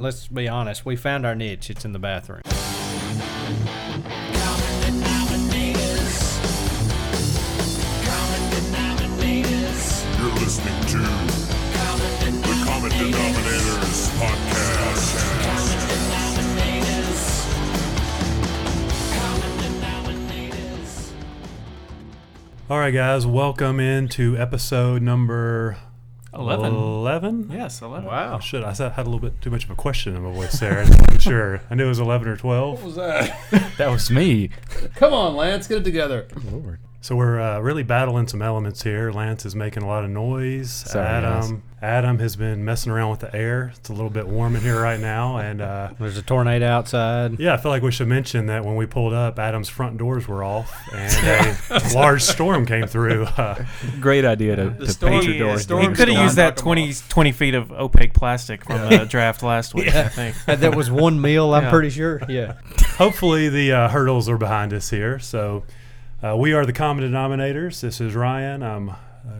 mean, let's be honest. We found our niche. It's in the bathroom. You're listening to the Common Denominators Podcast. All right, guys, welcome into episode number 11. 11? Yes, 11. Wow. Oh, shit. I said- had a little bit too much of a question in my voice there. I wasn't sure. I knew it was 11 or 12. What was that? That was me. Come on, Lance, get it together. Lord. So we're uh, really battling some elements here. Lance is making a lot of noise. Sorry, Adam Adam has been messing around with the air. It's a little bit warm in here right now. And uh, There's a tornado outside. yeah, I feel like we should mention that when we pulled up, Adam's front doors were off and a large storm came through. Uh, Great idea to, to storm- paint your yeah, doors. storm He could have used that knock 'em 20, 20 feet of opaque plastic from the draft last week, I think. that was one meal. I'm Yeah. pretty sure. Yeah. hopefully the uh, hurdles are behind us here. So uh, we are the common denominators. This is Ryan. I'm uh,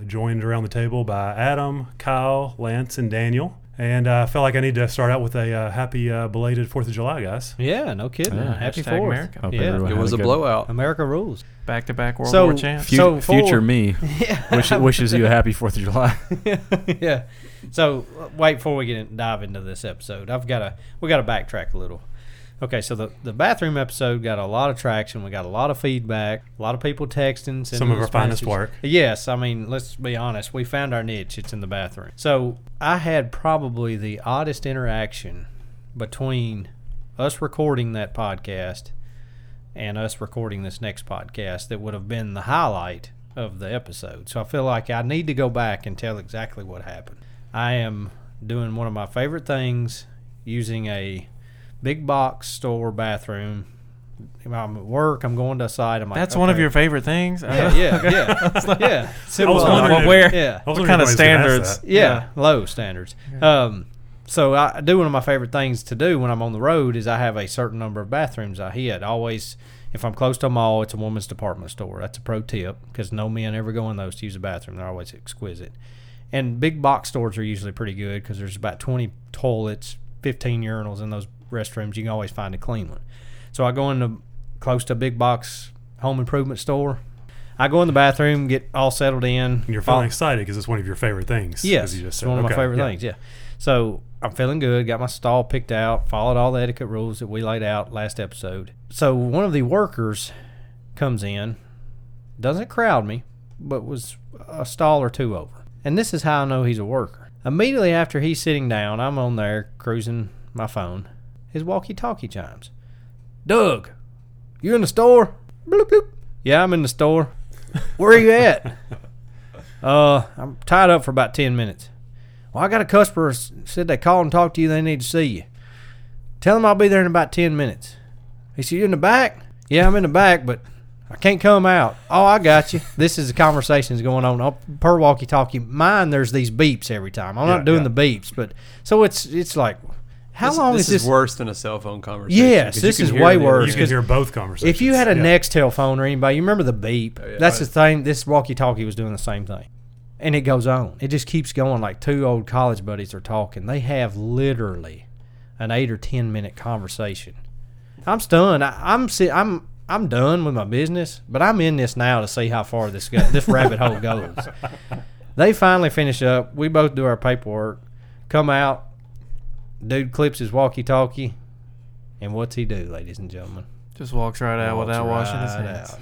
joined around the table by Adam, Kyle, Lance, and Daniel. And uh, I felt like I need to start out with a uh, happy uh, belated Fourth of July, guys. Yeah. No kidding. Yeah, Happy Fourth. America. Hope Yeah. It was a good- blowout. America rules. Back to back World So- War champs. Fu- So future me wish, wishes you a happy 4th of July. yeah. So uh, wait before we get in, dive into this episode. I've got to we got to backtrack a little. Okay, so the the bathroom episode got a lot of traction. We got a lot of feedback. A lot of people texting. Some of our finest work. Yes, I mean let's be honest. We found our niche. It's in the bathroom. So I had probably the oddest interaction between us recording that podcast and us recording this next podcast that would have been the highlight of the episode. So I feel like I need to go back and tell exactly what happened. I am doing one of my favorite things using a big box store bathroom. I'm at work, I'm going to a site. I'm like, That's one of your favorite things? Yeah, yeah, yeah. yeah. I was wondering well, where? yeah. What kind of if anybody was gonna ask standards? that. Yeah, low standards. Um, so I I do one of my favorite things to do when I'm on the road is I have a certain number of bathrooms I hit. Always, if I'm close to a mall, it's a woman's department store. That's a pro tip because no men ever go in those to use a bathroom. They're always exquisite. And big box stores are usually pretty good because there's about 20 toilets, 15 urinals in those restrooms. You can always find a clean one. So I go into close to a big box home improvement store. I go in the bathroom, get all settled in. And you're feeling excited because it's one of your favorite things. Yes, you just it's one of my favorite yeah. things. Yeah. So I'm feeling good. Got my stall picked out. Followed all the etiquette rules that we laid out last episode. So one of the workers comes in, doesn't crowd me, but was a stall or two over. And this is how I know he's a worker. Immediately after he's sitting down, I'm on there cruising my phone. His walkie-talkie chimes. Doug, you in the store? Bloop, bloop. Yeah, I'm in the store. Where are you at? Uh, I'm tied up for about 10 minutes. Well, I got a customer said they called and talked to you. They need to see you. Tell them I'll be there in about 10 minutes. He said, You in the back? Yeah, I'm in the back, but I can't come out. Oh, I got you. This is the conversations going on per walkie talkie. Mine, there's these beeps every time. I'm Yeah, not doing yeah. the beeps, but so it's it's like, how this, long this is this? worse than a cell phone conversation. Yes, 'cause you this is way the- worse. You can 'cause hear both conversations. If you had a Yeah. Nextel phone or anybody, you remember the beep? Oh, yeah. That's the thing. This walkie-talkie was doing the same thing, and it goes on. It just keeps going. Like two old college buddies are talking. They have literally an eight or ten minute conversation. I'm stunned. I, I'm si- I'm I'm done with my business, but I'm in this now to see how far this go- this rabbit hole goes. They finally finish up. We both do our paperwork. Come out. Dude clips his walkie-talkie, and what's he do, ladies and gentlemen? Just walks right out Walks without washing his hands. out.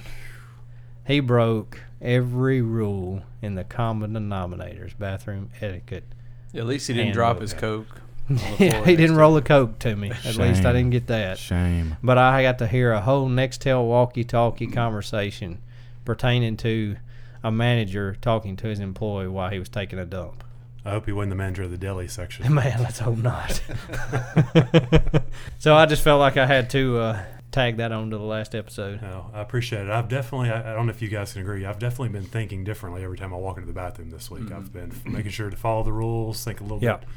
He broke every rule in the common denominators, bathroom etiquette. At least he didn't drop his at- coke. on he didn't to roll a coke to me. At least I didn't get that. Shame. But I got to hear a whole Nextel walkie-talkie conversation pertaining to a manager talking to his employee while he was taking a dump. I hope he wasn't the manager of the deli section. Man, let's hope not. so I just felt like I had to uh, tag that on to the last episode. No, I appreciate it. I've definitely, I, I don't know if you guys can agree, I've definitely been thinking differently every time I walk into the bathroom this week. I've been making sure to follow the rules, think a little Yeah. bit,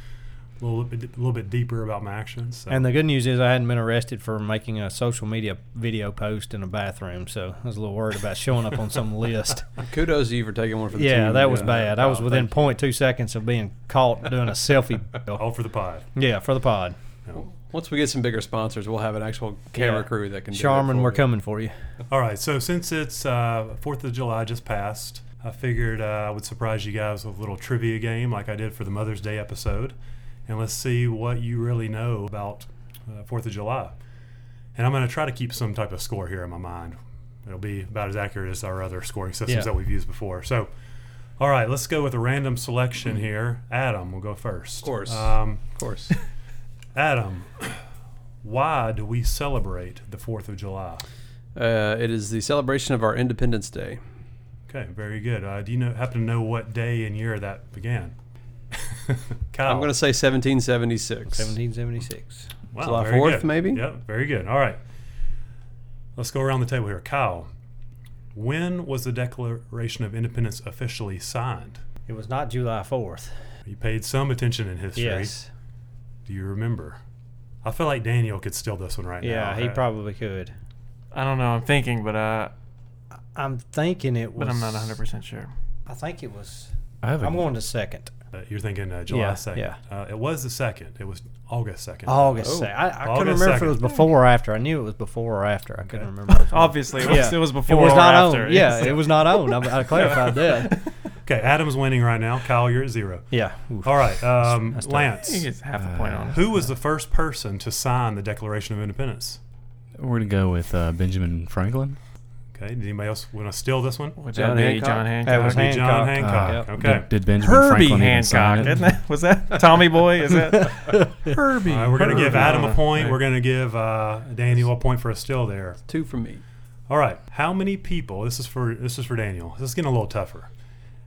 a little bit, a little bit deeper about my actions. So. And the good news is I hadn't been arrested for making a social media video post in a bathroom, so I was a little worried about showing up on some list. Kudos to you for taking one for the Yeah, team. that was Yeah. bad. I was Oh, within thank 0.2 seconds of being caught doing a selfie. all for the pod. Yeah, for the pod. No. Once we get some bigger sponsors, we'll have an actual camera Yeah. crew that can. do that Charmin, for we're you. coming for you. All right, so since it's uh, Fourth of July just passed, I figured uh, I would surprise you guys with a little trivia game like I did for the Mother's Day episode, and let's see what you really know about uh, Fourth of July. And I'm going to try to keep some type of score here in my mind. It'll be about as accurate as our other scoring systems Yeah. that we've used before. So, all right, let's go with a random selection here. Adam we'll go first. Of course. Um, Of course. Adam, why do we celebrate the Fourth of July? uh, it is the celebration of our Independence Day. Okay, very good. Uh, do you know happen to know what day and year that began? Kyle. I'm going to say 1776. 1776. wow, July 4th, good. maybe? Yep, very good. All right. Let's go around the table here. Kyle, when was the Declaration of Independence officially signed? It was not July 4th. You paid some attention in history. Yes. Do you remember? I feel like Daniel could steal this one right now. Yeah, he Uh, probably could. I don't know. I'm thinking, but uh, I'm thinking it was. but I'm not 100 percent sure. I think it was. I have a, I'm going to second. Uh, You're thinking uh, July Yeah, 2nd. yeah. Uh, it was the 2nd. It was August 2nd. August. Oh. se- I, I couldn't August remember if it 2nd. was before or after. I knew it was before or after. I couldn't remember. Obviously, it was, Yeah. it was It was or not after. on. Yeah, it was not owned. I, I clarified that. Okay, Adam's winning right now. Kyle, you're at zero. Yeah. Oof. All right, um, That's tough. Lance. He gets half a point on it. Who was the first person to sign the Declaration of Independence? we're gonna go with uh, Benjamin Franklin. Okay, did anybody else want to steal this one? Would John that be Hancock? John Hancock? That was That'd be John Hancock. Hancock. Uh, Okay. Did, did Benjamin Herbie Franklin even sign Hancock, it? isn't that? Was that Tommy Boy? Is that Herbie? All right, we're going to give Adam a Uh, point. right. We're going to give uh, Daniel a point for a steal there. Two from me. All right. How many people? This is for this is for Daniel. This is getting a little tougher.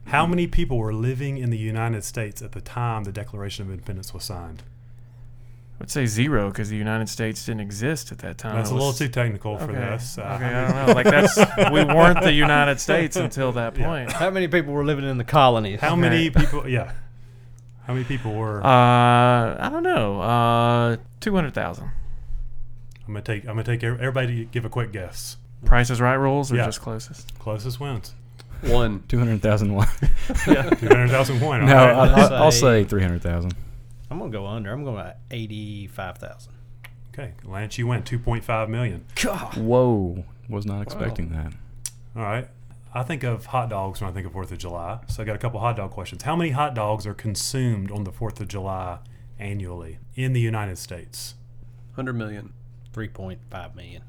How many people were living in the United States at the time the Declaration of Independence was signed? I would say zero because the United States didn't exist at that time. That's It a little too technical for okay. this. Uh, okay, I don't know. Like that's we weren't the United States until that Yeah. point. How many people were living in the colonies? How many people? Yeah. How many people were? Uh, I don't know. Uh, two hundred thousand. I'm gonna take. I'm gonna take everybody. to Give a quick guess. Price is Right rules or Yeah. just closest? Closest wins. One. Two hundred thousand one. Two hundred thousand point. no, all I, right. Let's I, I'll say- say three hundred thousand. I'm gonna go under. I'm going to eighty-five thousand. Okay, Lance, you win two point five million. God. Whoa, was not expecting that. All right. I think of hot dogs when I think of Fourth of July. So I got a couple hot dog questions. How many hot dogs are consumed on the Fourth of July annually in the United States? Hundred million. Three point five million.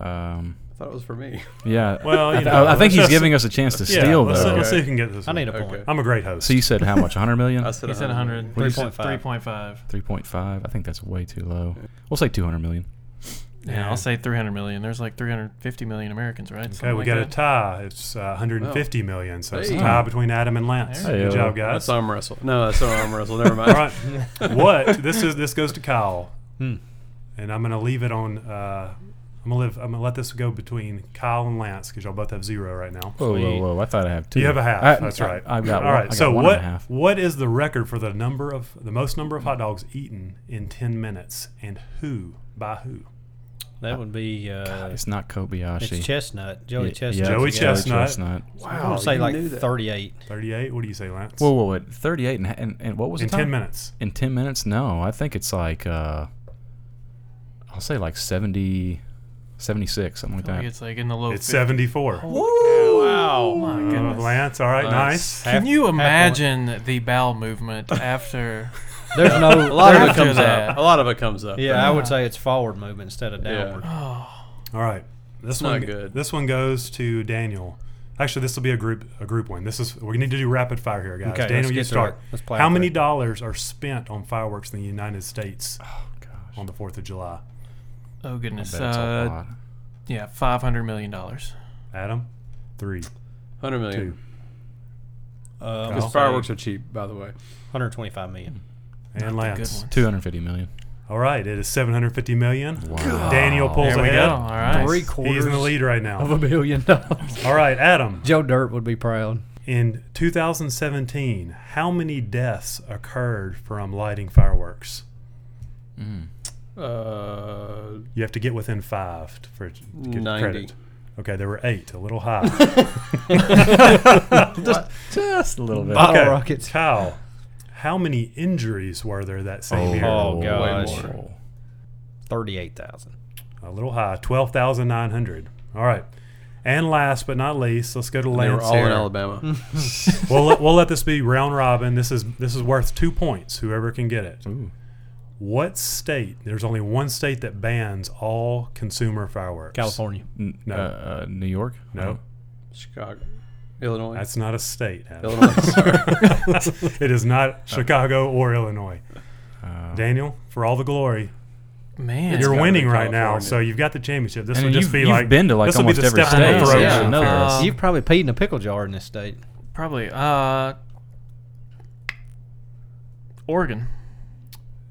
Um, I thought it was for me. yeah. Well, you I, know, I think he's just- giving us a chance to Yeah, steal let's, though. let's see Okay. who can get this. I need a point. Okay. I'm a great host. So you said how much? hundred million? I said He said 100. 3.5. 3.5. Three point five. I think that's way too low. We'll say two hundred million. Yeah, I'll say 300 million. There's like 350 million Americans, right? Okay, Something we like got a that. tie. It's uh, 150 million. So it's a Hey. tie between Adam and Lance. There you Good go. job, guys. That's arm wrestle. No, that's not arm wrestle. Never mind. All right. what? This is this goes to Kyle, Hmm. and I'm gonna leave it on. Uh, I'm gonna live. I'm gonna let this go between Kyle and Lance because y'all both have zero right now. Whoa, whoa, whoa! I thought I have two. You have a half. I- That's I- right. I've got All one, got so one what? and a half. What is the record for the number of the most number of hot dogs eaten in 10 minutes, and who by who? That would be. Uh, God, it's not Kobayashi. it's Chestnut. Joey Yeah, Chestnut. Joey Yeah. Chestnut. Chestnut. I'm gonna say like thirty-eight. 38. What do you say, Lance? Whoa, whoa, wait! Thirty-eight and, and, and what was it? in the 10 minutes. In ten minutes? No, I think it's like uh, I'll say like 70, 76, something like I think that. it's like in the low. It's 50s. 74. Wow! Uh, my goodness. Lance, all right, nice. Nice. Can you imagine the bowel movement after? There's no. A lot of it After comes that. up. A lot of it comes up. Yeah, I would say it's forward movement instead of Yeah. downward. Oh, All right. This It's one not good. This one goes to Daniel. Actually, this will be a group a group one. This is we need to do rapid fire here, guys. Okay, Daniel, let's you get through start. it. Let's play How it many through. dollars are spent on fireworks in the United States oh gosh, on the Fourth of July? Oh goodness. bet it's a Uh, lot. yeah, 500 million dollars. Adam, three, Hundred million. two, Uh, Because fireworks are cheap, by the way. 125 million. and Good Lance. Two hundred fifty million. All right, it is seven hundred fifty million. Wow. Daniel pulls There we ahead. go. All right. Three He's quarters in the lead right now of now. a billion dollars. All right, Adam. Joe Dirt would be proud. In 2017, how many deaths occurred from lighting fireworks? Mm. Uh, You have to get within five t- for to get 90. credit. Okay, there were eight, a little high. Just a little bit. Bottle okay, rockets. Kyle, how many injuries were there that same year? Oh, gosh. Thirty-eight thousand. A little high, 12,900. All right. And last but not least, let's go to They were Lance all in. Alabama. we'll, let, we'll let this be round robin. This is this is worth two points. Whoever can get it. Ooh. What state? There's only one state that bans all consumer fireworks. California. N- No. Uh, uh, New York? No, Chicago, Illinois. that's not a state. Adam. Illinois. Sorry. it is not Chicago or Illinois. Uh, Daniel, for all the glory, Man, you're winning right now, so you've got the championship. This And will just be you've like been to, like, this will be almost the every step in the state. throat. Yeah, for no, Chris. Um, You've probably peed in a pickle jar in this state. probably. Uh, Oregon.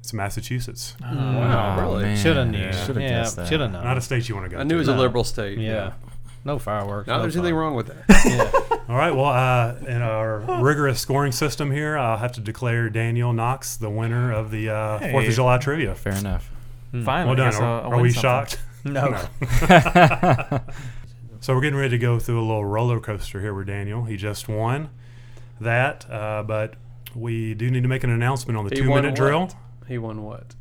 It's Massachusetts, Wow, really? man. Should have knew. Yeah. Should've yeah, guessed that. should have known. not a state you want to go. To. I knew it to. was a liberal state. yeah. No fireworks. Not no there's anything wrong with that. Yeah. All right. Well, uh, in our rigorous scoring system here, I'll have to declare Daniel Knox the winner of the uh, Fourth of July trivia. Fair enough. Finally, Well I done. guess Are, I'll- I'll are we something. shocked? No. So we're getting ready to go through a little roller coaster here with Daniel. He just won that, uh, but we do need to make an announcement on the He two minute what? drill. He won what?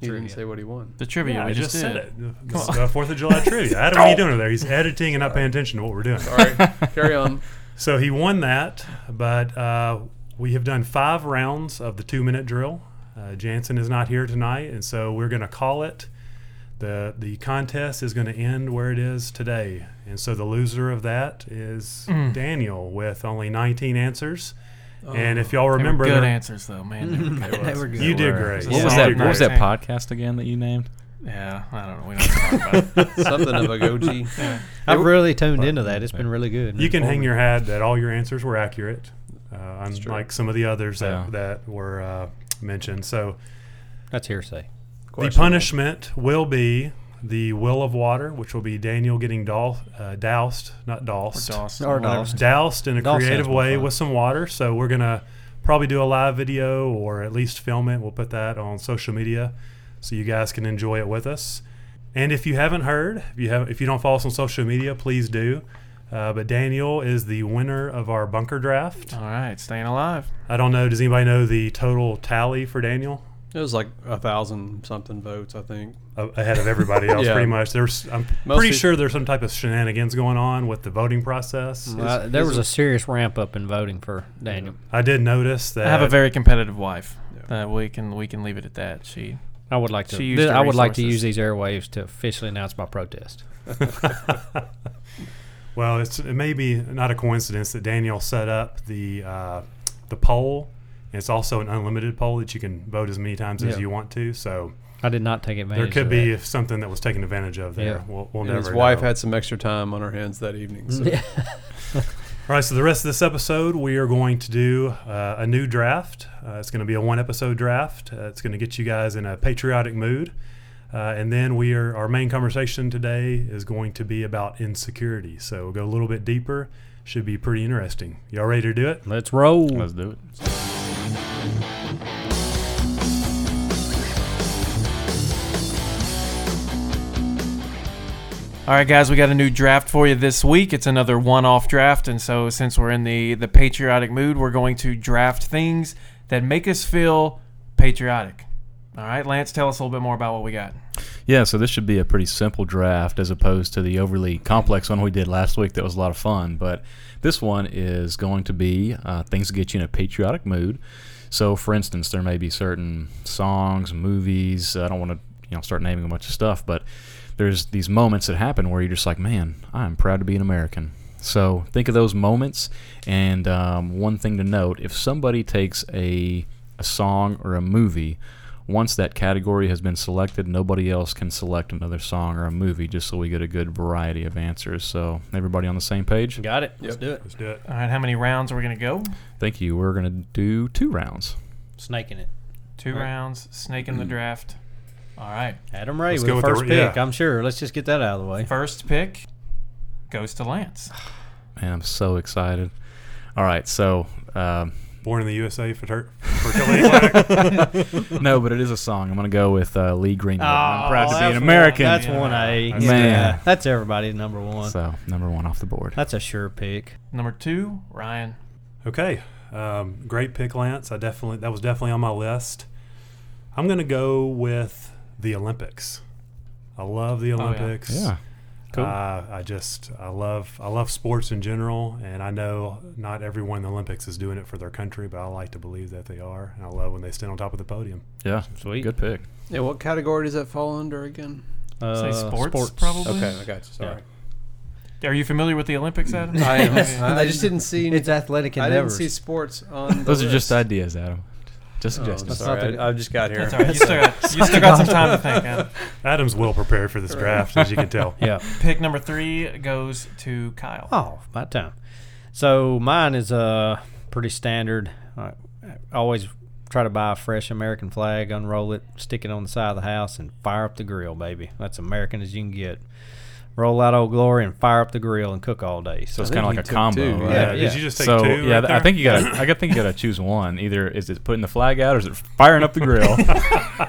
He Trivia. didn't say what he won. The trivia Yeah, we I just, just did. said it. It's the Fourth of July trivia. Adam, what are you doing over there? He's editing and not paying attention to what we're doing. All right, carry on. So he won that, but uh, we have done five rounds of the two minute drill. Uh, Jansen is not here tonight, and so we're going to call it. the The contest is going to end where it is today, and so the loser of that is Mm. Daniel with only 19 answers. Oh. and if y'all They were remember, good answers though, man. They were- They were good. you did Were. great. What What Yeah, was that? What was that podcast again that you named? yeah, I don't know. We don't talk about it. Something of a goji. Yeah. I've really tuned into that. It's been really good. You can hang your hat that all your answers were accurate, uh, true. unlike some of the others that, Yeah. that were uh, mentioned. So That's hearsay. the punishment will be the will of water, which will be Daniel getting dol- uh, doused, not Or doused, Or whatever. Dawson. doused in a Doused creative way fun. with some water. So we're gonna probably do a live video or at least film it. We'll put that on social media so you guys can enjoy it with us. And if you haven't heard, if you have, if you don't follow us on social media, please do. Uh, but Daniel is the winner of our bunker draft. All right, staying alive. I don't know. Does anybody know the total tally for Daniel? It was like a thousand something votes, I think. Ahead of everybody else, Yeah. pretty much. There's, I'm Most pretty peop- sure there's some type of shenanigans going on with the voting process. Uh, there was a serious ramp up in voting for Daniel. I did notice that. I have a very competitive wife. Yeah. Uh, we can we can leave it at that. She I would like to. She used th- I would like to use these airwaves to officially announce my protest. well, it's it may be not a coincidence that Daniel set up the uh, the poll. It's also an unlimited poll that you can vote as many times as you want to. So I did not take advantage. there could of be that. something that was taken advantage of there. Yeah. We'll, we'll never his wife know. had some extra time on her hands that evening. So. Yeah. All right, so the rest of this episode, we are going to do uh, a new draft. Uh, it's going to be a one episode draft. Uh, it's going to get you guys in a patriotic mood. Uh, and then we are our main conversation today is going to be about insecurity. So we'll go a little bit deeper. Should be pretty interesting. Y'all ready to do it? Let's roll. Let's do it. All right, guys, we got a new draft for you this week. It's another one-off draft, and so since we're in the the patriotic mood, we're going to draft things that make us feel patriotic. All right, Lance, tell us a little bit more about what we got. Yeah, so this should be a pretty simple draft as opposed to the overly complex one we did last week that was a lot of fun. But this one is going to be uh, things that get you in a patriotic mood. So, for instance, there may be certain songs, movies. I don't want to you know start naming a bunch of stuff, but there's these moments that happen where you're just like, man, I'm proud to be an American. So think of those moments. And um, one thing to note: if somebody takes a a song or a movie once that category has been selected, nobody else can select another song or a movie just so we get a good variety of answers. So, everybody on the same page? Got it. Let's do it. Let's do it. All right, how many rounds are we going to go? Thank you. We're going to do two rounds. Snaking it. Two All right. rounds, snake in the draft. All right, Adam Ray Let's with go the with the- first pick. yeah. I'm sure. Let's just get that out of the way. first pick goes to Lance. Man, I'm so excited. All right, so um, Born in the USA for fertility clinic. no, but it is a song. I'm going to go with uh, Lee Greenwood. I'm Oh, proud to be an American. One, that's Yeah. one A. Man. Yeah, that's everybody's number one. so number one off the board. That's a sure pick. Number two, Ryan. Okay, Um, great pick, Lance. I definitely that was definitely on my list. I'm gonna go with the Olympics. I love the yeah. Olympics. Yeah. Cool. Uh, I just I love I love sports in general, and I know not everyone in the Olympics is doing it for their country, but I like to believe that they are. And I love when they stand on top of the podium. Yeah. Sweet. Good pick. Yeah, what category does that fall under again? Say Uh, sports, probably. Okay, I got you. Sorry. Are you familiar with the Olympics, Adam? I am. I just didn't see. It's athletic I didn't see sports on. Those the are just ideas, Adam. Just Oh, suggestions. sorry, I, I just got here. That's all right. You still got, you still got some time to think. Adam. Adam's well prepared for this draft, as you can tell. yeah. Pick number three goes to Kyle. Oh, about time. So mine is uh pretty standard. I I always try to buy a fresh American flag, unroll it, stick it on the side of the house, and fire up the grill, baby. That's American as you can get. Roll out old glory and fire up the grill and cook all day. So So it's kind of like a combo, two, right? Yeah, Yeah, Did you just take So two? yeah, right I think you got. to I gotta think you got to choose one. Either is it putting the flag out, or is it firing up the grill?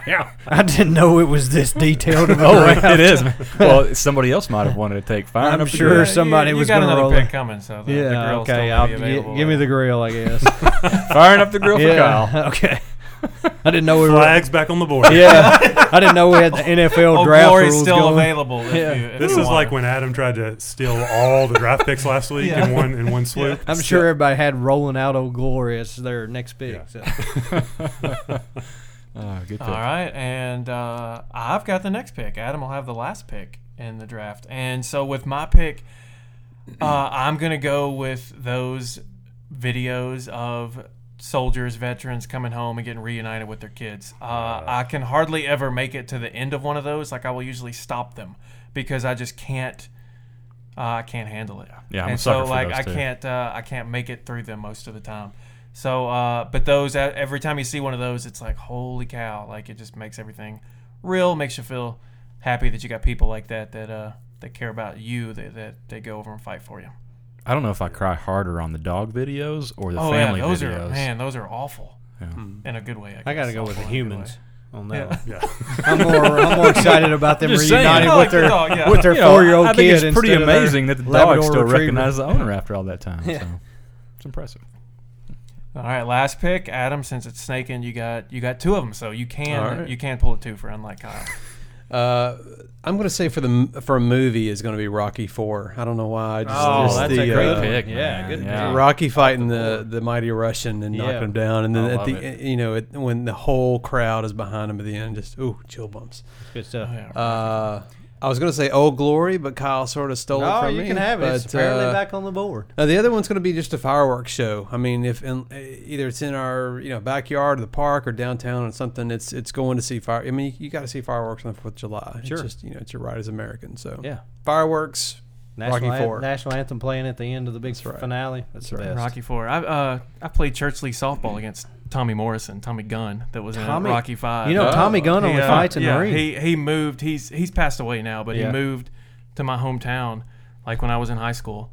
yeah, I didn't know it was this detailed. Of a oh, draft. it is. Well, somebody else might have wanted to take firing I'm up the sure grill. somebody you, you was gonna another roll pick it. coming, so the, the Yeah, grill's okay. still I'll gonna be gi- give me the grill, I guess. firing up the grill for yeah, Kyle. okay. I didn't know we were. Flags back on the board. Yeah, I didn't know we had the NFL Oh, draft Glory's rules still going. available. Yeah. you, This is want like when Adam tried to steal all the draft picks last week Yeah. in one in one swoop. I'm sure everybody had rolling out old glory as their next pick. Yeah. So. Oh, good pick. All right, and uh, I've got the next pick. Adam will have the last pick in the draft, and so with my pick, uh, I'm gonna go with those videos of soldiers, veterans coming home and getting reunited with their kids. Uh, I can hardly ever make it to the end of one of those. Like I will usually stop them because I just can't. Uh, I can't handle it. Yeah, I'm a and sucker so for like those, I too. can't. Uh, I can't make it through them most of the time. So, uh, but those uh, every time you see one of those, it's like holy cow! Like it just makes everything real, makes you feel happy that you got people like that that uh, that care about you, that, that they go over and fight for you. I don't know if I cry harder on the dog videos or the oh family yeah, those videos. are man, those are awful Yeah. Hmm. in a good way. I, I got to guess. go with the Awful in a good humans way. on that. Yeah. one. Yeah. I'm more I'm more excited about them Just saying. reuniting I like with the their dog, yeah. with their You know, four year old I think kid. it's pretty instead of their amazing that the Labrador dog still retriever. recognizes the owner after all that time. Yeah. So it's impressive. All right, last pick, Adam. Since it's snaking, you got you got two of them, so you can All right. you can pull a two for unlike Kyle. Uh, I'm gonna say for the for a movie is gonna be Rocky Four. I don't know why. I just, Oh, just that's the, a great uh, pick. Yeah, good Yeah. pick. Rocky fighting the the mighty Russian and Yeah. knocking him down, and then I at the it. you know it, when the whole crowd is behind him at the end, just ooh chill bumps. Good stuff. Oh. Uh, I was gonna say Old Glory, but Kyle sort of stole it Oh, from you me. can have it. It's but, apparently uh, back on the board. Uh, the other one's going to be just a fireworks show. I mean, if in, uh, either it's in our you know backyard, or the park, or downtown, or something, it's it's going to see fire. I mean, you, got to see fireworks on the Fourth of July. Sure. It's just you know it's your right as American. So Yeah. fireworks. National, Rocky an- Four. national anthem playing at the end of the big That's right. finale. That's, the right. best. Rocky Four. I uh I played church league softball against Tommy Morrison, Tommy Gunn, that was Tommy- in Rocky Five. You know, Oh. Tommy Gunn only He, uh, fights in yeah, the ring. He he moved. He's he's passed away now, but Yeah. he moved to my hometown, like when I was in high school.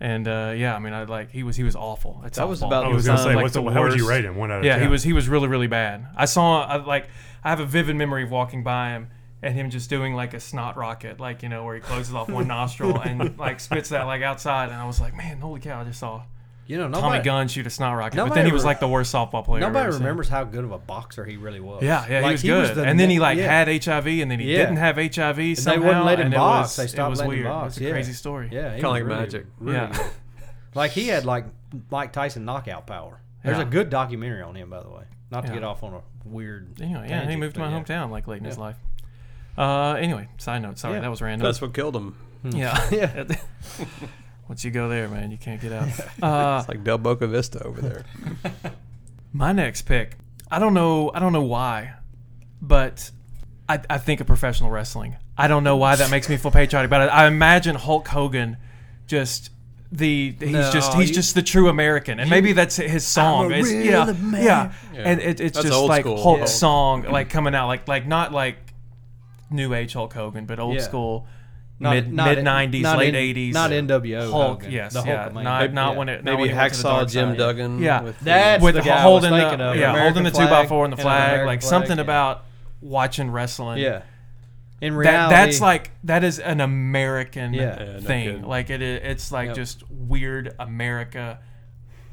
And uh, yeah, I mean, I like he was he was awful. At That was softball. about I was gonna say, like what's the the, how would you rate him? One out of Yeah, 10. he was he was really really bad. I saw I, like I have a vivid memory of walking by him and him just doing like a snot rocket, like you know where he closes off one nostril and like spits that like outside, and I was like, man, holy cow! I just saw you know, Tommy nobody, Gunn shoot a snot rocket, but then he was like the worst softball player. Nobody ever seen. remembers how good of a boxer he really was. Yeah, yeah, Like, he was good. the and then he like yeah. had HIV, and then he Yeah. didn't have HIV they somehow. wouldn't let him and it box. was- They stopped was letting him weird. box. It's a Yeah. crazy story. Yeah, he Kinda like really, Magic. really Yeah. good. Like he had like Mike Tyson knockout power. There's Yeah. a good documentary on him, by the way. Not to Yeah. get off on a weird. Anyway, yeah, he moved to my yeah. hometown like late in his life. Uh, anyway, side note. Sorry, Yeah. that was random. That's what killed him. yeah, Yeah. Once you go there, man, you can't get out. Uh, It's like Del Boca Vista over there. My next pick, I don't know, I don't know why, but I, I think of professional wrestling. I don't know why that makes me feel patriotic, but I, I imagine Hulk Hogan, just the he's No, just he's you- just the true American, and maybe that's his song. a It's- real yeah, man. yeah, Yeah. and it, it's That's just old like school. Hulk's Yeah. song, like coming out, like like not like new age Hulk Hogan, but old Yeah. school. Not- mid not- mid nineties, not late in- eighties, not NWO uh, Hulk, Hogan, yes, the Hulk yeah, of Man. not, not Yeah. when it, not Maybe when he went to the Hacksaw Jim side. Duggan. Yeah. with the- That's with the the guy I holding was the thinking of. yeah American holding the two by flag four and the and an flag, American like flag, something yeah. about watching wrestling. Yeah. In That, reality, that's like that is an American Yeah. Yeah, no thing. kidding. like it, it's like Yep. just weird America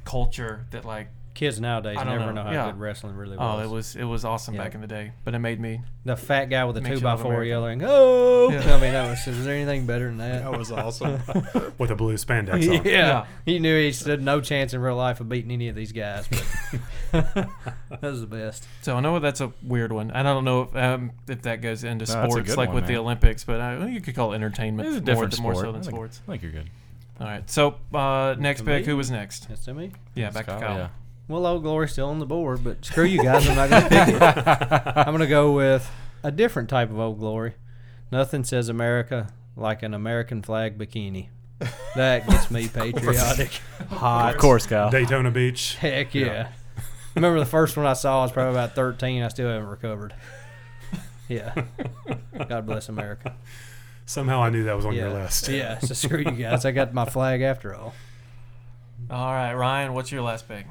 culture that like Kids nowadays I don't never know. know, how Yeah. good wrestling really was. Oh, it was it was awesome Yeah. back in the day, but it made me. the fat guy with the two by four America. yelling, "Oh!" Yeah. I mean, that was, is there anything better than that? That was awesome. with a blue spandex on. yeah. Yeah. he knew he stood no chance in real life of beating any of these guys, but that was the best. So I know that's a weird one. I don't know if um, if that goes into No, sports like one, with the. Olympics, but uh, you could call it entertainment It's a more, different more sport. so than I think, sports. I think you're good. All right. So uh, next pick, me? who was next? That's to me. Yeah, back to Kyle. Yeah. Well, Old Glory's still on the board, but screw you guys. I'm not going to pick it. I'm going to go with a different type of Old Glory. Nothing says America like an American flag bikini. That gets me patriotic. Hot. Of course, Kyle. Daytona Beach. Heck yeah. Remember the first one I saw I was probably about 13. I still haven't recovered. Yeah. God bless America. Somehow I knew that was on yeah. your list. Yeah. So screw you guys. I got my flag after all. All right, Ryan, what's your last pick?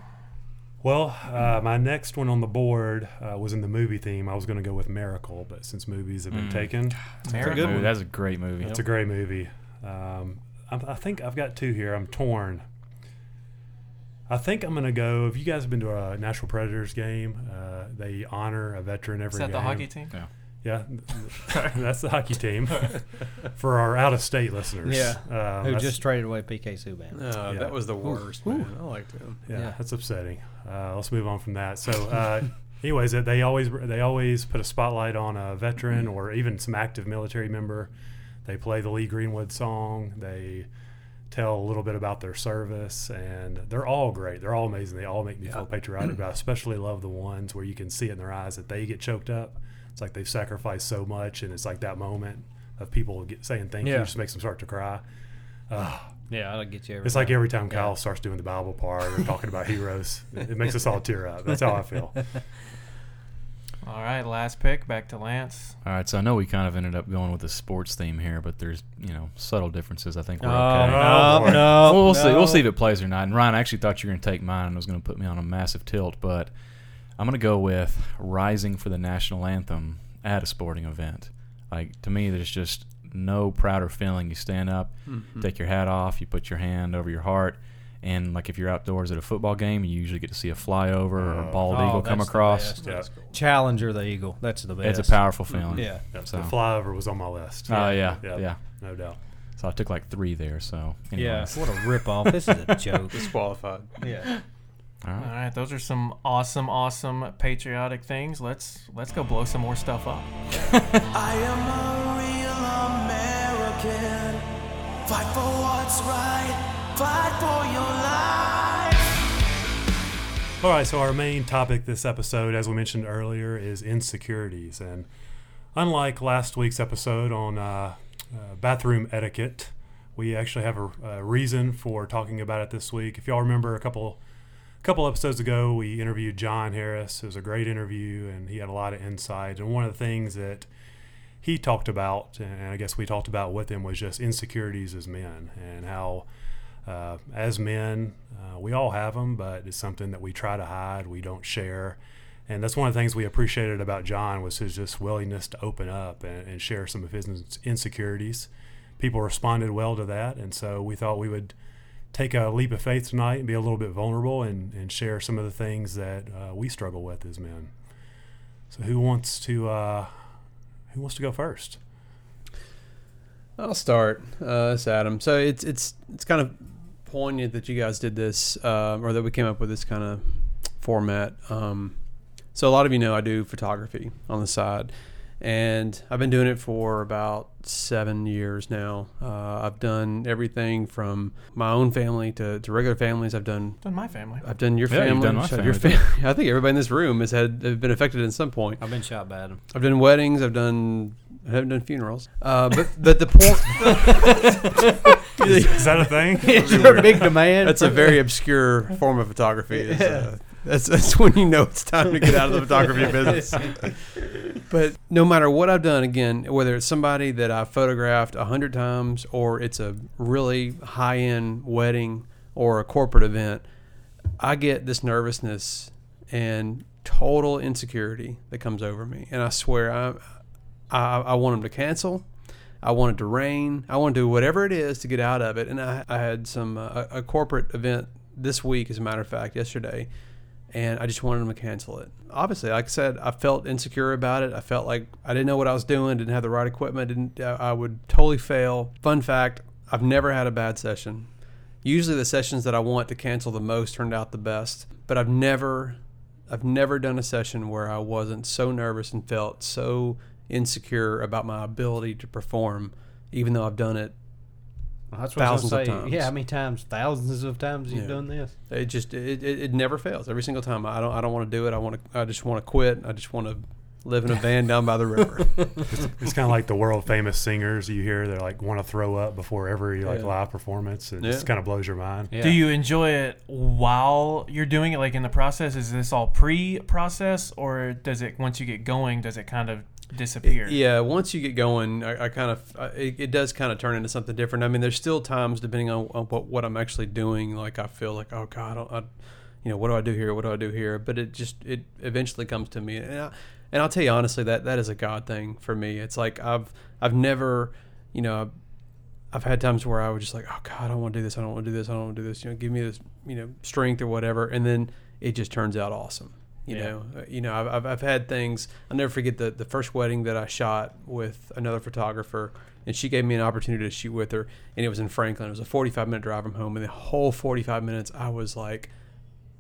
Well, uh, my next one on the board uh, was in the movie theme. I was going to go with Miracle, but since movies have been Mm. taken, Miracle. Good movie. That's a great movie. it's a great movie. Um, I, I think I've got two here. I'm torn. I think I'm going to go. If you guys have been to a Nashville Predators game, uh, they honor a veteran every Is that game. the hockey team? Yeah, that's the hockey team for our out-of-state listeners. Yeah. um, Who just traded away PK Subban. No, Yeah. that was the worst, man. I liked him. Yeah, Yeah. that's upsetting. Uh, let's move on from that. So, uh, anyways, they always they always put a spotlight on a veteran or even some active military member. They play the Lee Greenwood song. They tell a little bit about their service, and they're all great. They're all amazing. They all make me feel patriotic. But I especially love the ones where you can see it in their eyes that they get choked up. It's like they've sacrificed so much, and it's like that moment of people get, saying thank you Yeah. just makes them start to cry. Uh, Yeah, I'll get you every it's like every time Yeah. Kyle starts doing the Bible part or talking about heroes, it, it makes us all tear up. That's how I feel. All right, last pick, back to Lance. All right, so I know we kind of ended up going with the sports theme here, but there's you know subtle differences. I think we're Oh, okay. no, no, no. Well, we'll see. We'll see if it plays or not. And Ryan, I actually thought you were going to take mine and was going to put me on a massive tilt, but I'm going to go with rising for the national anthem at a sporting event. Like to me, there's just no prouder feeling. You stand up, Mm-hmm. take your hat off, you put your hand over your heart, and like if you're outdoors at a football game, you usually get to see a flyover or a Oh. bald Oh, eagle come that's the across. best. Yeah. Challenger the Eagle. That's the best. It's a powerful feeling. Yeah. Yeah, So- The flyover was on my list. Oh yeah, Yeah. yeah. No doubt. So I took like three there. So Yeah. What a ripoff. This is a joke. Disqualified. Yeah. All All right. right, those are some awesome, awesome patriotic things. Let's let's go blow some more stuff up. I am a real American. Fight for what's right. Fight for your life. All right, so our main topic this episode, as we mentioned earlier, is insecurities. And unlike last week's episode on uh, uh, bathroom etiquette, we actually have a, a reason for talking about it this week. If y'all remember a couple couple episodes ago, we interviewed John Harris. It was a great interview, and he had a lot of insight. And one of the things that he talked about, and I guess we talked about with him, was just insecurities as men and how, uh, as men, uh, we all have them, but it's something that we try to hide, we don't share. And that's one of the things we appreciated about John was his just willingness to open up and, and share some of his insecurities. People responded well to that, and so we thought we would take a leap of faith tonight and be a little bit vulnerable and, and share some of the things that uh, we struggle with as men. So who wants to uh, who wants to go first? I'll start. Uh, it's Adam. So it's it's it's kind of poignant that you guys did this, uh, or that we came up with this kind of format. Um, so a lot of you know I do photography on the side, and I've been doing it for about seven years now. Uh, I've done everything from my own family to, to regular families. I've done Done my family. I've done your Yeah, you've family. done my I've your family, I think everybody in this room has had have been affected in some point. I've been shot by Adam. I've done weddings. I've done. I haven't done funerals. Uh, but but the point. Is that a thing? Is there a big demand? That's a very obscure form of photography. Is, uh, that's that's when you know it's time to get out of the photography business. But no matter what I've done, again, whether it's somebody that I've photographed a hundred times, or it's a really high end wedding or a corporate event, I get this nervousness and total insecurity that comes over me, and I swear I I, I want them to cancel. I want it to rain. I want to do whatever it is to get out of it. And I, I had some uh, a corporate event this week, as a matter of fact, yesterday, and I just wanted to cancel it. Obviously, like I said, I felt insecure about it. I felt like I didn't know what I was doing, didn't have the right equipment, didn't I I would totally fail. Fun fact: I've never had a bad session. Usually, the sessions that I want to cancel the most turned out the best, but I've never, I've never done a session where I wasn't so nervous and felt so insecure about my ability to perform, even though I've done it Well, that's what I was Thousands gonna of say. times. Yeah, how many times? Thousands of times you've Yeah. done this. It just it, it, it never fails every single time. I don't I don't want to do it. I want to I just want to quit. I just want to live in a van down by the river. It's kind of like the world famous singers you hear. They're like want to throw up before every like Yeah. live performance. It Yeah. just kind of blows your mind. Yeah. Do you enjoy it while you're doing it, like in the process? Is this all pre-process, or does it once you get going, does it kind of disappear? yeah, once you get going, I, I kind of I, it, it does kind of turn into something different. I mean, there's still times depending on, on what what I'm actually doing. Like I feel like oh god, I, I, you know what do I do here? What do I do here? But it just it eventually comes to me, and I, and I'll tell you honestly that that is a God thing for me. It's like I've I've never you know. I've, I've had times where I was just like, oh God, I don't want to do this. I don't want to do this. I don't want to do this. You know, give me this, you know, strength or whatever. And then it just turns out awesome. You Yeah. know, Uh, you know, I've, I've, had things. I'll never forget the, the first wedding that I shot with another photographer and she gave me an opportunity to shoot with her and it was in Franklin. It was a 45 minute drive from home. And the whole 45 minutes I was like,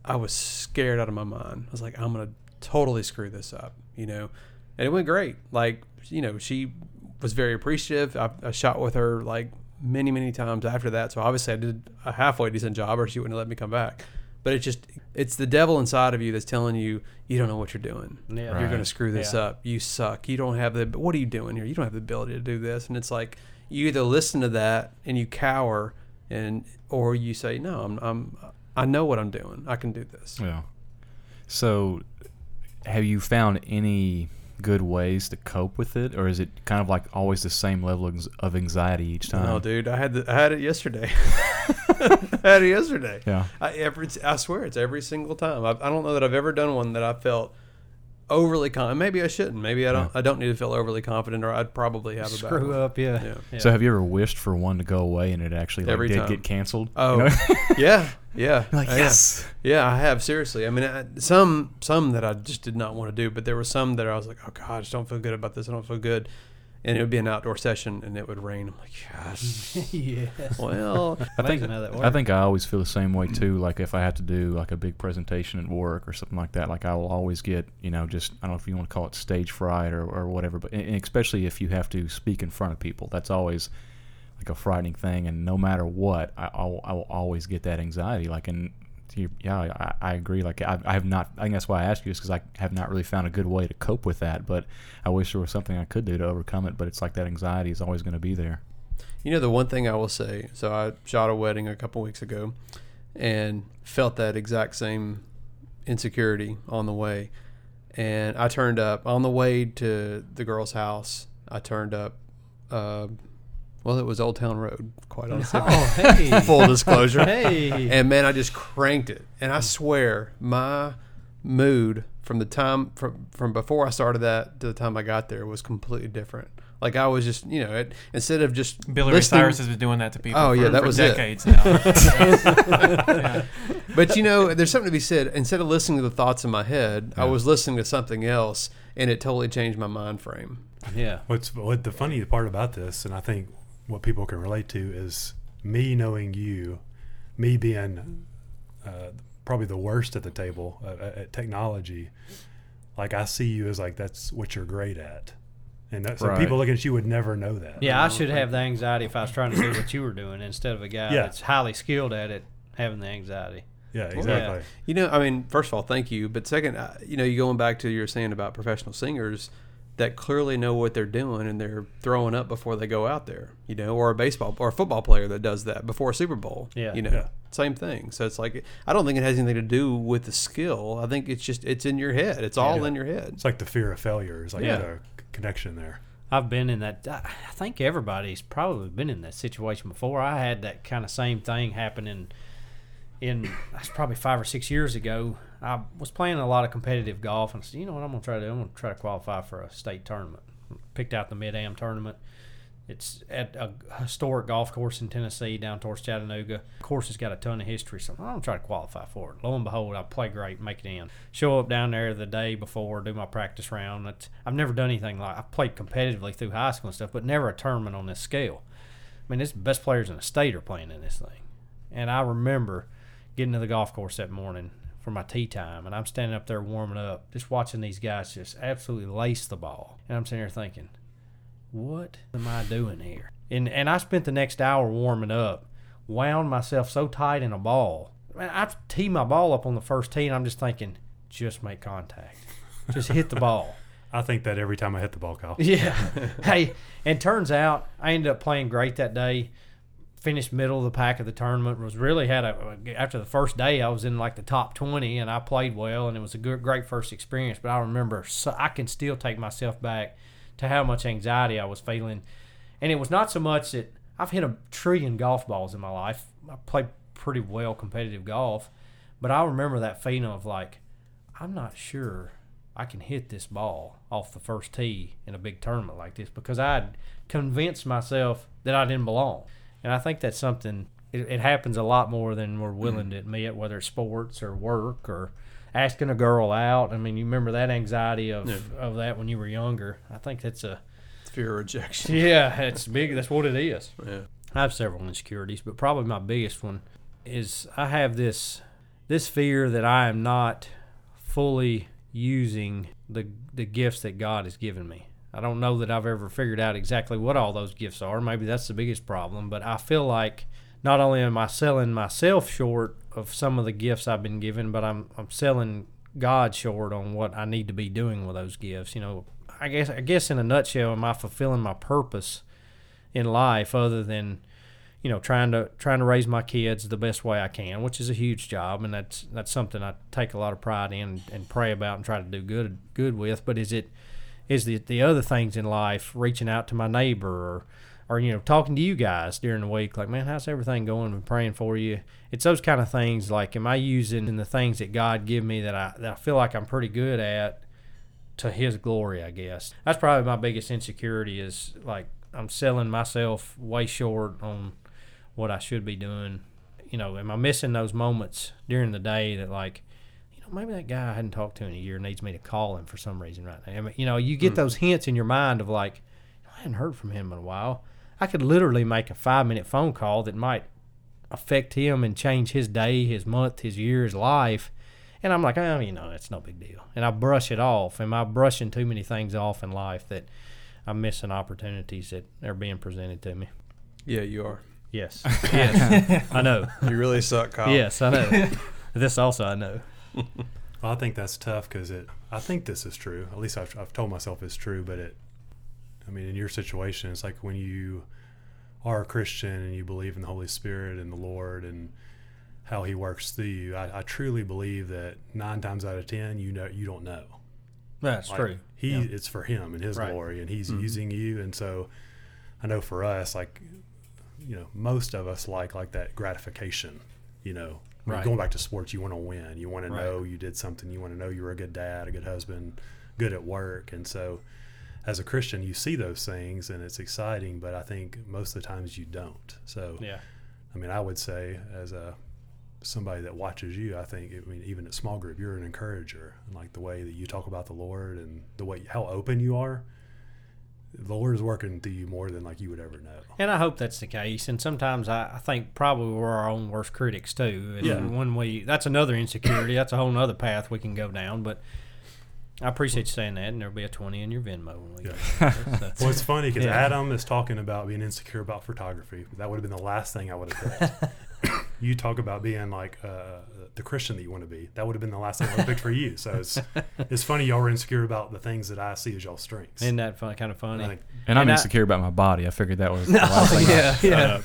I was scared out of my mind. I was like, I'm going to totally screw this up, you know? And it went great. Like, you know, she was very appreciative. I, I shot with her like many, many times after that. So obviously I did a halfway decent job or she wouldn't have let me come back. But it just, it's the devil inside of you that's telling you, you don't know what you're doing. Yeah. You're going to screw this Yeah. up. You suck. You don't have the, what are you doing here? You don't have the ability to do this. And it's like, you either listen to that and you cower and, or you say, no, I'm, I'm, I know what I'm doing. I can do this. Yeah. So, have you found any good ways to cope with it, or is it kind of like always the same level of- of anxiety each time? No, dude, I had the, I had it yesterday. I had it yesterday. Yeah. I every I swear it's every single time. I, I don't know that I've ever done one that I felt overly confident. Maybe I shouldn't. Maybe I don't. I don't need to feel overly confident, or I'd probably have a bad Screw up, yeah. Yeah. Yeah. So, have you ever wished for one to go away and it actually like, Every did time. get canceled? Oh, You know? yeah, yeah. like yes. Yeah, I have seriously. I mean, I, some some that I just did not want to do, but there were some that I was like, oh god, I just don't feel good about this. I don't feel good. And it would be an outdoor session, and it would rain. I'm like, yes. yes. well, I think Amazing how that I think I always feel the same way too. Like if I have to do like a big presentation at work or something like that, like I will always get you know just I don't know if you want to call it stage fright or, or whatever, but and especially if you have to speak in front of people, that's always like a frightening thing. And no matter what, I, I, will, I will always get that anxiety. Like and yeah, I, I agree. Like I, I have not. I think that's why I asked you, is because I have not really found a good way to cope with that. But I wish there was something I could do to overcome it. But it's like that anxiety is always going to be there. You know, the one thing I will say so I shot a wedding a couple weeks ago and felt that exact same insecurity on the way. And I turned up on the way to the girl's house. I turned up, uh, well, it was Old Town Road, quite honestly. Oh, hey. Full disclosure. Hey. And man, I just cranked it. And I swear, my mood from the time from from before I started that to the time I got there was completely different. Like I was just, you know, it, instead of just Billy Ray Cyrus has been doing that to people. Oh, for, yeah, that for was it. decades now. Yeah. But you know, there's something to be said. Instead of listening to the thoughts in my head, I was listening to something else, and it totally changed my mind frame. yeah. What's what the funny part about this, and I think what people can relate to is me knowing you, me being uh, probably the worst at the table uh, at, at technology. Like I see you as like that's what you're great at, and that, so Right. people looking at you would never know that. Yeah, I should have the anxiety if I was trying to do what you were doing instead of a guy Yeah. that's highly skilled at it having the anxiety. yeah, exactly. You know, I mean, first of all, thank you. But second, uh, you know, you going back to your saying about professional singers that clearly know what they're doing and they're throwing up before they go out there. You know, or a baseball or a football player that does that before a Super Bowl. Yeah. You know, Yeah. same thing. So it's like I don't think it has anything to do with the skill. I think it's just it's in your head. It's all Yeah. in your head. It's like the fear of failure. is like Yeah. there's a c- connection there. I've been in that. I I think everybody's probably been in that situation before. I had that kind of same thing happen in, in that's probably five or six years ago. I was playing a lot of competitive golf, and I said, you know what, I'm gonna try to do. I'm gonna try to qualify for a state tournament. Picked out the Mid Am tournament. It's at a historic golf course in Tennessee down towards Chattanooga. The course has got a ton of history, so I'm to try to qualify for it. Lo and behold, I play great, make it in. Show up down there the day before, do my practice round. It's, I've never done anything like I've played competitively through high school and stuff, but never a tournament on this scale. I mean, it's the best players in the state are playing in this thing. And I remember getting to the golf course that morning for my tee time, and I'm standing up there warming up, just watching these guys just absolutely lace the ball. And I'm sitting there thinking, what am I doing here? And and I spent the next hour warming up, wound myself so tight in a ball. Man, I tee my ball up on the first tee, and I'm just thinking, just make contact, just hit the ball. I think that every time I hit the ball, Kyle. Yeah. hey, and turns out I ended up playing great that day. Finished middle of the pack of the tournament. Was really had a after the first day I was in like the top twenty and I played well and it was a good great first experience. But I remember so I can still take myself back to how much anxiety I was feeling, and it was not so much that I've hit a trillion golf balls in my life. I played pretty well competitive golf, but I remember that feeling of like I'm not sure I can hit this ball off the first tee in a big tournament like this because I'd convinced myself that I didn't belong. And I think that's something, it, it happens a lot more than we're mm-hmm. willing to admit, whether it's sports or work or asking a girl out. I mean, you remember that anxiety of, of that when you were younger. I think that's a, Fear of rejection. yeah, it's big. That's what it is. Yeah. I have several insecurities, but probably my biggest one is I have this this fear that I am not fully using the the gifts that God has given me. I don't know that I've ever figured out exactly what all those gifts are. Maybe that's the biggest problem, but I feel like not only am I selling myself short of some of the gifts I've been given, but I'm I'm selling God short on what I need to be doing with those gifts. You know, I guess I guess in a nutshell, am I fulfilling my purpose in life other than you know trying to trying to raise my kids the best way I can, which is a huge job, and that's that's something I take a lot of pride in and pray about and try to do good good with. But is it is the the other things in life, reaching out to my neighbor or or you know talking to you guys during the week, like man, how's everything going? Been praying for you. It's those kind of things. Like, am I using the things that God give me that I that I feel like I'm pretty good at to His glory? I guess that's probably my biggest insecurity is like I'm selling myself way short on what I should be doing. You know, am I missing those moments during the day that like, maybe that guy I hadn't talked to in a year needs me to call him for some reason right now. I mean, you know, you get hmm. those hints in your mind of like, I hadn't heard from him in a while. I could literally make a five minute phone call that might affect him and change his day, his month, his year, his life. And I'm like, oh, you know, it's no big deal. And I brush it off. Am I brushing too many things off in life that I'm missing opportunities that are being presented to me? Yeah, you are. Yes. Yes. I know. You really suck, Kyle. Yes, I know. this also I know. Well, I think that's tough because it. I think this is true. At least I've, I've told myself it's true. But it. I mean, in your situation, it's like when you are a Christian and you believe in the Holy Spirit and the Lord and how He works through you. I, I truly believe that nine times out of ten, you know, you don't know. That's Like, true. He Yeah. it's for him and his Right. glory, and he's Mhm. using you. And so, I know for us, like you know, most of us like like that gratification. You know, I mean, Right. going back to sports, you want to win. You want to Right. know you did something. You want to know you were a good dad, a good husband, good at work. And so, as a Christian, you see those things, and it's exciting. But I think most of the times you don't. So, Yeah. I mean, I would say as a somebody that watches you, I think, I mean, even at small group, you're an encourager. And like the way that you talk about the Lord and the way how open you are, the Lord is working through you more than like you would ever know. And I hope that's the case. And sometimes I, I think probably we're our own worst critics too. And Yeah. When we that's another insecurity. that's a whole other path we can go down. But I appreciate you saying that, and there'll be a twenty in your Venmo when we Yeah. get done. Well, it's funny because Yeah. Adam is talking about being insecure about photography. That would have been the last thing I would have picked. you talk about being like uh, uh the Christian that you want to be. That would have been the last thing I would have picked for you. So it's it's funny y'all were insecure about the things that I see as y'all strengths. Isn't that fun, kind of funny? Like, And I'm And I- insecure about my body. I figured that was the last thing. yeah, yeah.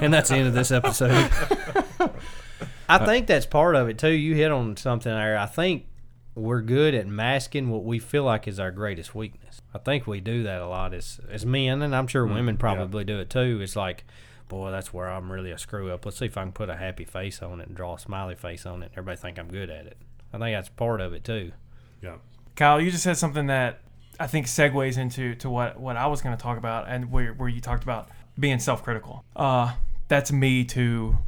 and that's the end of this episode. I uh, think that's part of it too. You hit on something there. I think we're good at masking what we feel like is our greatest weakness. I think we do that a lot as as men, and I'm sure mm, women probably do it too. It's like, boy, that's where I'm really a screw up. Let's see if I can put a happy face on it and draw a smiley face on it. and Everybody think I'm good at it. I think that's part of it too. yeah. Kyle, you just said something that I think segues into to what what I was going to talk about, and where where you talked about being self critical. Uh, that's me to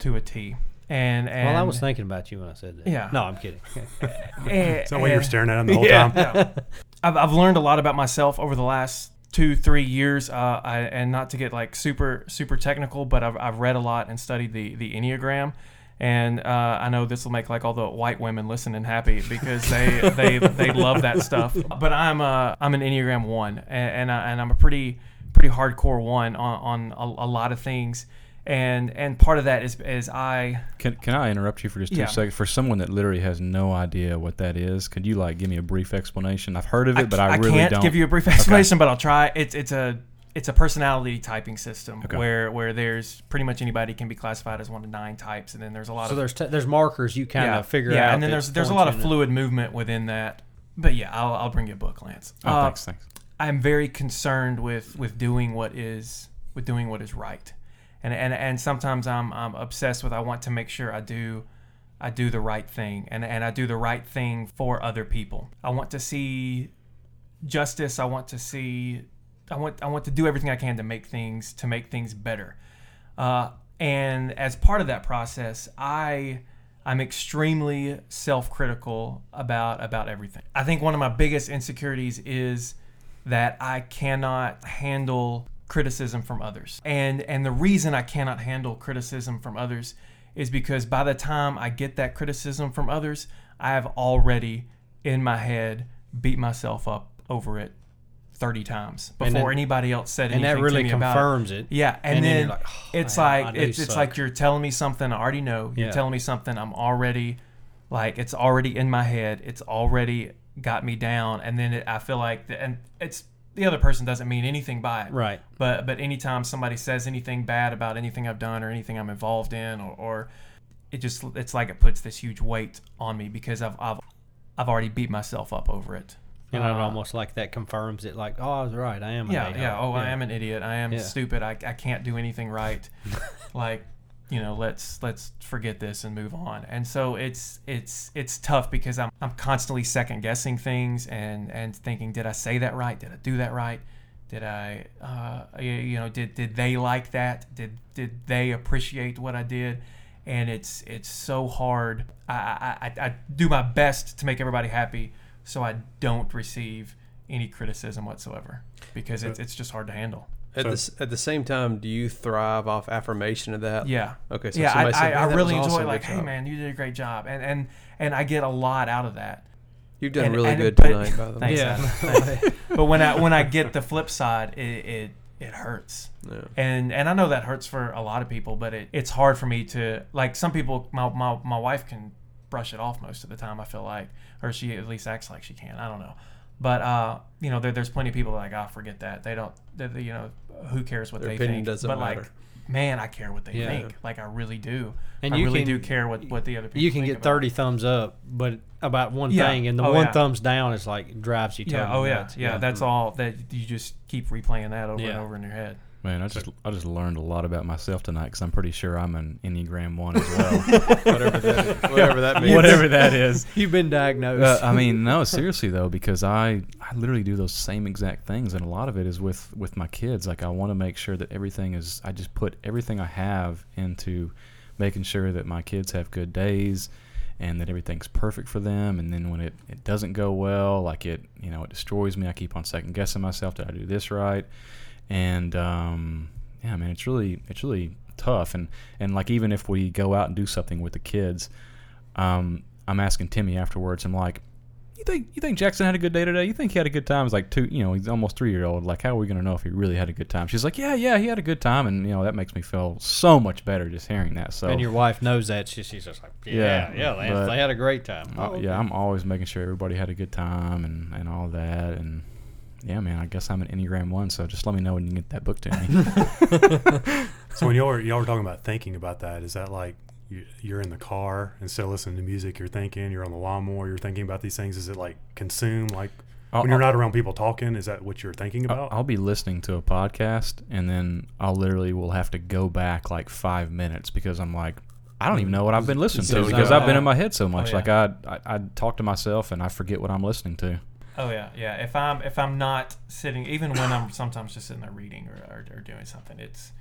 to a T. And and Well, I was thinking about you when I said that. Yeah. No, I'm kidding. and, Is that why you were staring at him the whole Yeah. time? I've, I've learned a lot about myself over the last two three years uh, I, and not to get like super super technical but I've, I've read a lot and studied the the enneagram. And uh, I know this will make like all the white women listening happy because they they, they love that stuff. But I'm uh, I'm an enneagram one and and, I, and I'm a pretty pretty hardcore one on, on a, a lot of things and and part of that is is I Can, can I interrupt you for just two Yeah. seconds? For someone that literally has no idea what that is, could you like give me a brief explanation? I've heard of it, but I, really can't don't. give you a brief explanation, but I'll try. It's it's a it's a personality typing system Okay. where where there's pretty much anybody can be classified as one of nine types, and then there's a lot So of there's t- there's markers you kind yeah of figure yeah, out. and then there's there's a lot of you in fluid movement within that. But yeah, I'll I'll bring you a book, Lance. oh, Uh, thanks, thanks. I'm very concerned with with doing what is with doing what is right, and and and sometimes I'm I'm obsessed with I want to make sure I do I do the right thing, and and I do the right thing for other people. I want to see justice. I want to see I want I want to do everything I can to make things to make things better. Uh, and as part of that process, I I'm extremely self-critical about about everything. I think one of my biggest insecurities is that I cannot handle criticism from others. And and the reason I cannot handle criticism from others is because by the time I get that criticism from others, I have already in my head beat myself up over it 30 times before then- anybody else said anything. and that really to me about it. confirms it. Yeah, and, And then then, like, "Oh, it's man, like it's it's like you're telling me something I already know. You're Yeah. telling me something I'm already like it's already in my head. It's already got me down, and then it, I feel like the, and it's the other person doesn't mean anything by it. Right. But but anytime somebody says anything bad about anything I've done or anything I'm involved in, or, or it just it's like it puts this huge weight on me because I've I've I've already beat myself up over it. And it Uh, almost like that confirms it. Like, oh, I was right. I am. yeah, yeah. Oh, I am an idiot. I am Yeah. stupid. I, I can't do anything right. like, you know, let's let's forget this and move on. And so it's it's it's tough because I'm I'm constantly second guessing things and and thinking, did I say that right? Did I do that right? Did I, uh, you- know, did did they like that? Did did they appreciate what I did? And it's it's so hard. I I, I, I do my best to make everybody happy, so I don't receive any criticism whatsoever because it's it's just hard to handle. At So- the at the same time, do you thrive off affirmation of that? Yeah. Okay, so yeah, I, somebody said, I, I really enjoy awesome, like, good hey job." man, you did a great job, and and and I get a lot out of that. You've done and- really and- good but- tonight, by the way. Yeah. But when I when I get the flip side, it it, it hurts. Yeah. And and I know that hurts for a lot of people, but it, it's hard for me to like some people. My, my my wife can brush it off most of the time. I feel like, or she at least acts like she can. I don't know, but uh, you know, there, there's plenty of people like, ah, forget that. They don't. They, you know, who cares what Their they opinion think? doesn't but matter. like, man, I care what they Yeah. think. Like I really do. And I you really can- do care what what the other people. You can think get about it. 30 thumbs up, but about one Yeah. thing, and the Oh, one yeah. thumbs down is like drives you. Yeah. totally Oh yeah. nuts. Yeah. That's all. That you just keep replaying that over and Yeah. over in your head. Man, I just I just learned a lot about myself tonight because I'm pretty sure I'm an Enneagram one as well. whatever that, whatever that means. Whatever that is. You've been diagnosed. Uh, I mean, no, seriously though, because I I literally do those same exact things, and a lot of it is with with my kids. Like I want to make sure that everything is. I just put everything I have into making sure that my kids have good days, and that everything's perfect for them. And then when it it doesn't go well, like it you know it destroys me. I keep on second guessing myself. Did I do this right? And um, yeah, man, it's really it's really tough. And and like even if we go out and do something with the kids, um, I'm asking Timmy afterwards. I'm like, you think you think Jackson had a good day today? You think he had a good time? He's like two, you know, he's almost three year old. Like, how are we gonna know if he really had a good time? She's like, yeah, yeah, he had a good time, and you know that makes me feel so much better just hearing that. So and your wife knows that. She, she's just like, yeah, Yeah, yeah, Lance, but- they had a great time. uh, Oh, yeah, I'm always making sure everybody had a good time and and all that. And yeah, man, I guess I'm an Enneagram one. So just let me know when you get that book to me. So when y'all were y'all were talking about thinking about that, is that like you, you're in the car instead of listening to music, you're thinking, you're on the lawnmower, you're thinking about these things? Is it like consume like I'll- when you're I'll- not around people talking? Is that what you're thinking about? I'll be listening to a podcast and then I'll literally will have to go back like five minutes because I'm like, I don't even know what I've been listening to because. I've been in my head so much. Oh, yeah. Like I, I, I talk to myself and I forget what I'm listening to. Oh yeah, yeah. If I'm if I'm not sitting, even when I'm sometimes just sitting there reading or, or, or doing something, it's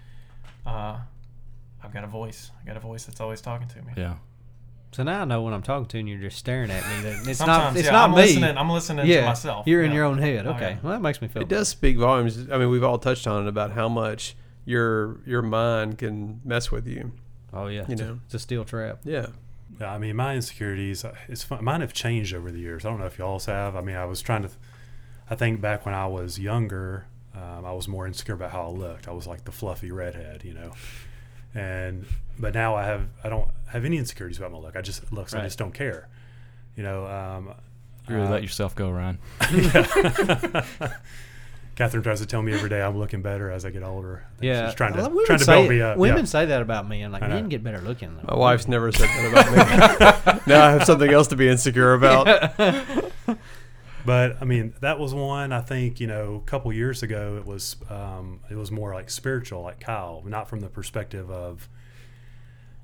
uh, I've got a voice. I got a voice that's always talking to me. Yeah. So now I know when I'm talking to you and you're just staring at me. That it's not. It's yeah, not I'm me. Listening, I'm listening yeah, to myself. You're in Yeah. your own head. Oh, Okay, yeah. well that makes me feel. It does speak volumes. I mean, we've all touched on it about how much your your mind can mess with you. Oh yeah, You it's a- know. it's a steel trap. Yeah. Yeah, I mean, my insecurities, uh, it's fun. mine have changed over the years. I don't know if y'all's have. I mean, I was trying to, I think back when I was younger, um, I was more insecure about how I looked. I was like the fluffy redhead, you know. And but now I have, I don't have any insecurities about my look. I just looks, I just don't care, you know. Um, You really uh, let yourself go, Ryan. Catherine tries to tell me every day I'm looking better as I get older. Yeah, she's trying to Well, women trying to say build me up. Women yeah. say that about me, and like I know. men get better looking. My wife's never said that about me. now I have something else to be insecure about. But I mean, that was one. I think you know, a couple years ago, it was um, it was more like spiritual, like Kyle, not from the perspective of,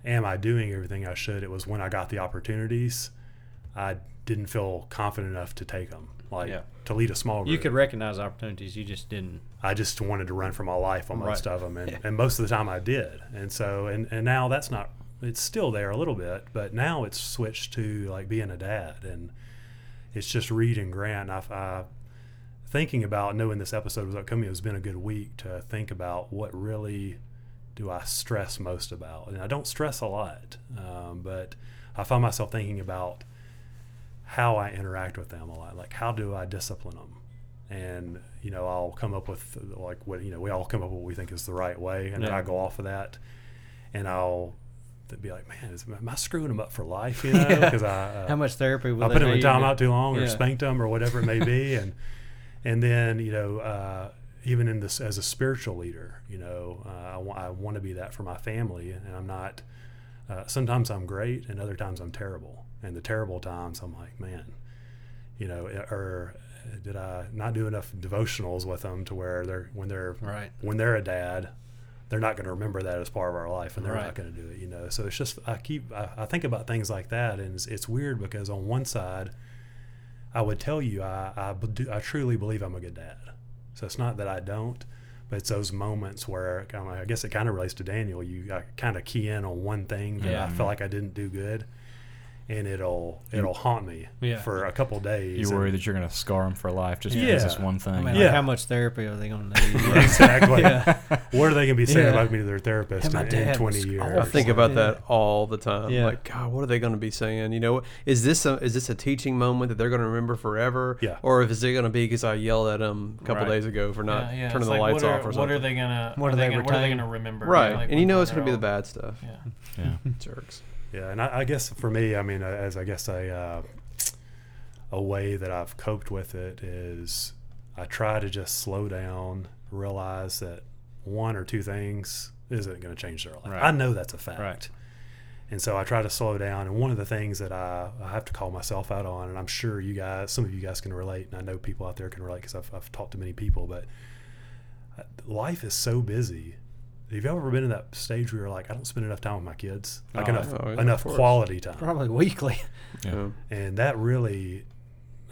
am I doing everything I should? It was when I got the opportunities, I didn't feel confident enough to take them, like Yeah. to lead a small group. You could recognize opportunities, you just didn't. I just wanted to run for my life on most Right. of them, and, and most of the time I did. And so, and, and now that's not, it's still there a little bit, but now it's switched to like being a dad, and it's just Reed and Grant. I, I thinking about knowing this episode was upcoming. It's been a good week to think about what really do I stress most about, and I don't stress a lot, um, but I find myself thinking about how I interact with them a lot. Like, how do I discipline them? And you know, I'll come up with like what you know, we all come up with what we think is the right way, and then I go off of that, and I'll be like, man, is, am I screwing them up for life? You know, Yeah. because I uh, How much therapy will I put them in need? time out too long, or Yeah. spanked them, or whatever it may be, and and then you know, uh, even in this as a spiritual leader, you know, uh, I, want to be that for my family, and I'm not. Uh, sometimes I'm great, and other times I'm terrible. And the terrible times, I'm like, man, you know, or uh, did I not do enough devotionals with them to where they're when they're Right. when they're a dad, they're not going to remember that as part of our life, and they're Right. not going to do it. You know, so it's just I keep I, I think about things like that, and it's, it's weird because on one side, I would tell you I I, do, I truly believe I'm a good dad. So it's not that I don't, but it's those moments where I guess it kind of relates to Daniel. You I kind of key in on one thing that Yeah. I feel like I didn't do good, and it'll it'll haunt me Yeah. for a couple days. You worry and- that you're going to scar them for life just Yeah. because this one thing. I mean, Yeah. like, how much therapy are they going to need? exactly. Yeah. What are they going to be saying Yeah. about me to their therapist And my in, in dad 20 was years? I think about that all the time. Yeah. Like, God, what are they going to be saying? You know, is this a, is this a teaching moment that they're going to remember forever? Yeah. Or if is it going to be because I yelled at them a couple Right. days ago for not Yeah, yeah. turning It's the like, lights what off or something? What are they gonna? What are they they gonna, what are they retain? gonna remember? right, Like, and you when- know when it's going to be they're the bad stuff. Yeah. Yeah. Jerks. Yeah, and I, I guess for me, I mean, as I guess a uh, a way that I've coped with it is I try to just slow down, realize that one or two things isn't going to change their life. Right. I know that's a fact. Right. And so I try to slow down. And one of the things that I, I have to call myself out on, and I'm sure you guys, some of you guys can relate, and I know people out there can relate because I've, I've talked to many people, but uh, life is so busy. Have you ever been in that stage where you're like, I don't spend enough time with my kids, like Oh, enough oh, yeah, enough quality time, Probably weekly. Yeah. Yeah. and that really,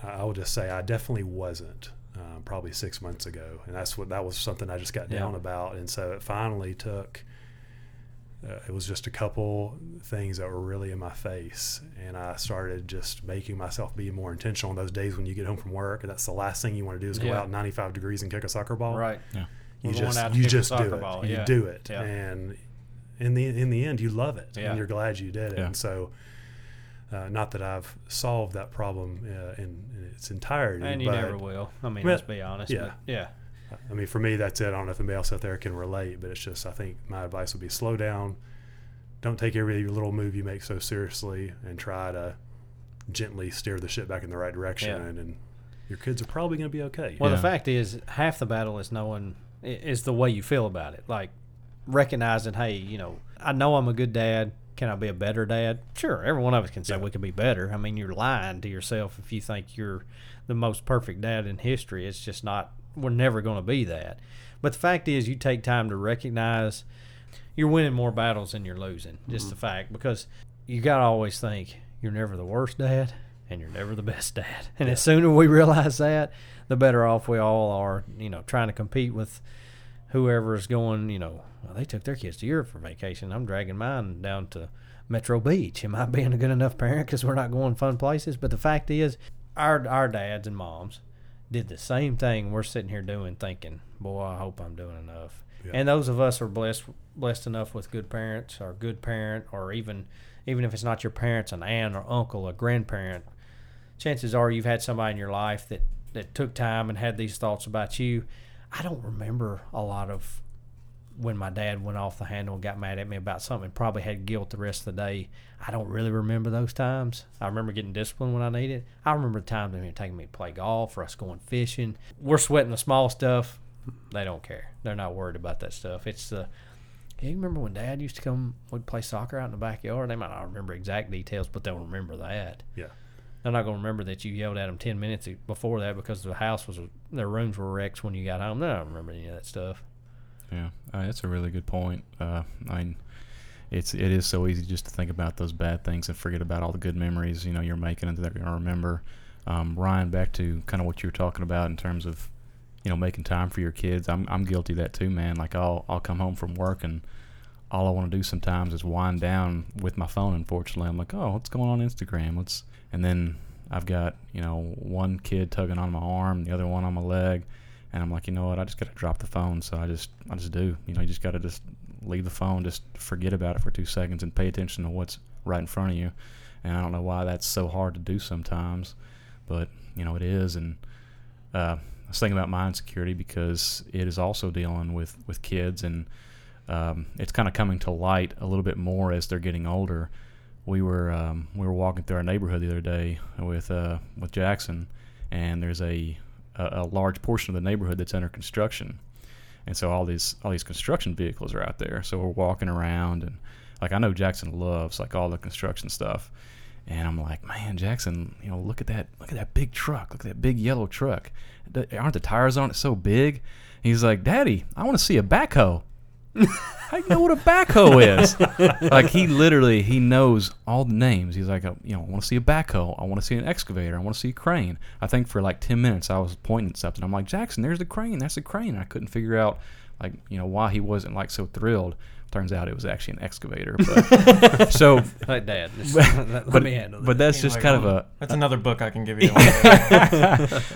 I I will just say, I definitely wasn't. Um, probably six months ago, and that's what that was something I just got Yeah. down about, and so it finally took. Uh, it was just a couple things that were really in my face, and I started just making myself be more intentional on those days when you get home from work, and that's the last thing you want to do is go Yeah. out 95 degrees and kick a soccer ball. Right. You just you just do it. ball, You yeah. do it, Yeah. and in the in the end, you love it, Yeah. and you're glad you did it. Yeah. And so, uh, not that I've solved that problem uh, in, in its entirety, And you but never will. I mean, Well, let's be honest. yeah. But yeah. I mean, for me, that's it. I don't know if anybody else out there can relate, but it's just I think my advice would be slow down. Don't take every little move you make so seriously, and try to gently steer the ship back in the right direction. Yeah. And, your kids are probably going to be okay. Well, Yeah. the fact is, half the battle is knowing i- is the way you feel about it. Like recognizing, hey, you know, I know I'm a good dad. Can I be a better dad? Sure, every one of us can say Yeah. we can be better. I mean, you're lying to yourself if you think you're the most perfect dad in history. It's just not. We're never going to be that. But the fact is, you take time to recognize you're winning more battles than you're losing. Just mm-hmm. the fact because you got to always think you're never the worst dad. and you're never the best dad. And as soon as we realize that, the better off we all are. You know, trying to compete with whoever is going. You know, well, they took their kids to Europe for vacation. I'm dragging mine down to Metro Beach. Am I being a good enough parent because we're not going fun places? But the fact is, our our dads and moms did the same thing we're sitting here doing, thinking, "Boy, I hope I'm doing enough." Yeah. And those of us are blessed blessed enough with good parents, or good parent, or even even if it's not your parents, an aunt or uncle, a grandparent. Chances are you've had somebody in your life that that took time and had these thoughts about you. I don't remember a lot of when my dad went off the handle and got mad at me about something, probably had guilt the rest of the day. I don't really remember those times. I remember getting disciplined when I needed. I remember the times when he taking me to play golf or us going fishing. We're sweating the small stuff. They don't care. They're not worried about that stuff. It's the you remember when Dad used to come? We'd play soccer out in the backyard. They might not remember exact details, but they'll remember that. Yeah. They're not going to remember that you yelled at them ten minutes before that because the house was their rooms were wrecked when you got home. They don't remember any of that stuff. Yeah, uh, that's a really good point. Uh, I mean, it's it is so easy just to think about those bad things and forget about all the good memories you know you're making and that you're gonna remember. Um, Ryan, back to kind of what you were talking about in terms of you know making time for your kids. I'm I'm guilty of that too, man. Like I'll I'll come home from work and all I want to do sometimes is wind down with my phone. Unfortunately, I'm like, oh, what's going on Instagram? Let's and then I've got you know one kid tugging on my arm, the other one on my leg, and I'm like, you know what? I just got to drop the phone. So I just I just do. You know, you just got to just leave the phone, just forget about it for two seconds, and pay attention to what's right in front of you. And I don't know why that's so hard to do sometimes, but you know it is. And uh, I was thinking about my insecurity because it is also dealing with with kids, and um, it's kind of coming to light a little bit more as they're getting older. We were um, we were walking through our neighborhood the other day with uh, with Jackson, and there's a, a a large portion of the neighborhood that's under construction, and so all these all these construction vehicles are out there. So we're walking around, and like I know Jackson loves like all the construction stuff, and I'm like, man, Jackson, you know, look at that, look at that big truck, look at that big yellow truck. Aren't the tires on it so big? He's like, Daddy, I want to see a backhoe. How you know what a backhoe is? like he literally he knows all the names. He's like, uh, you know, I want to see a backhoe. I want to see an excavator. I want to see a crane. I think for like ten minutes I was pointing at something. I'm like, Jackson, there's the crane. That's the crane. And I couldn't figure out like you know why he wasn't like so thrilled. Turns out it was actually an excavator. But so, Like Dad, just but, let, let but, me handle but that. that's just kind of a That's another book I can give you.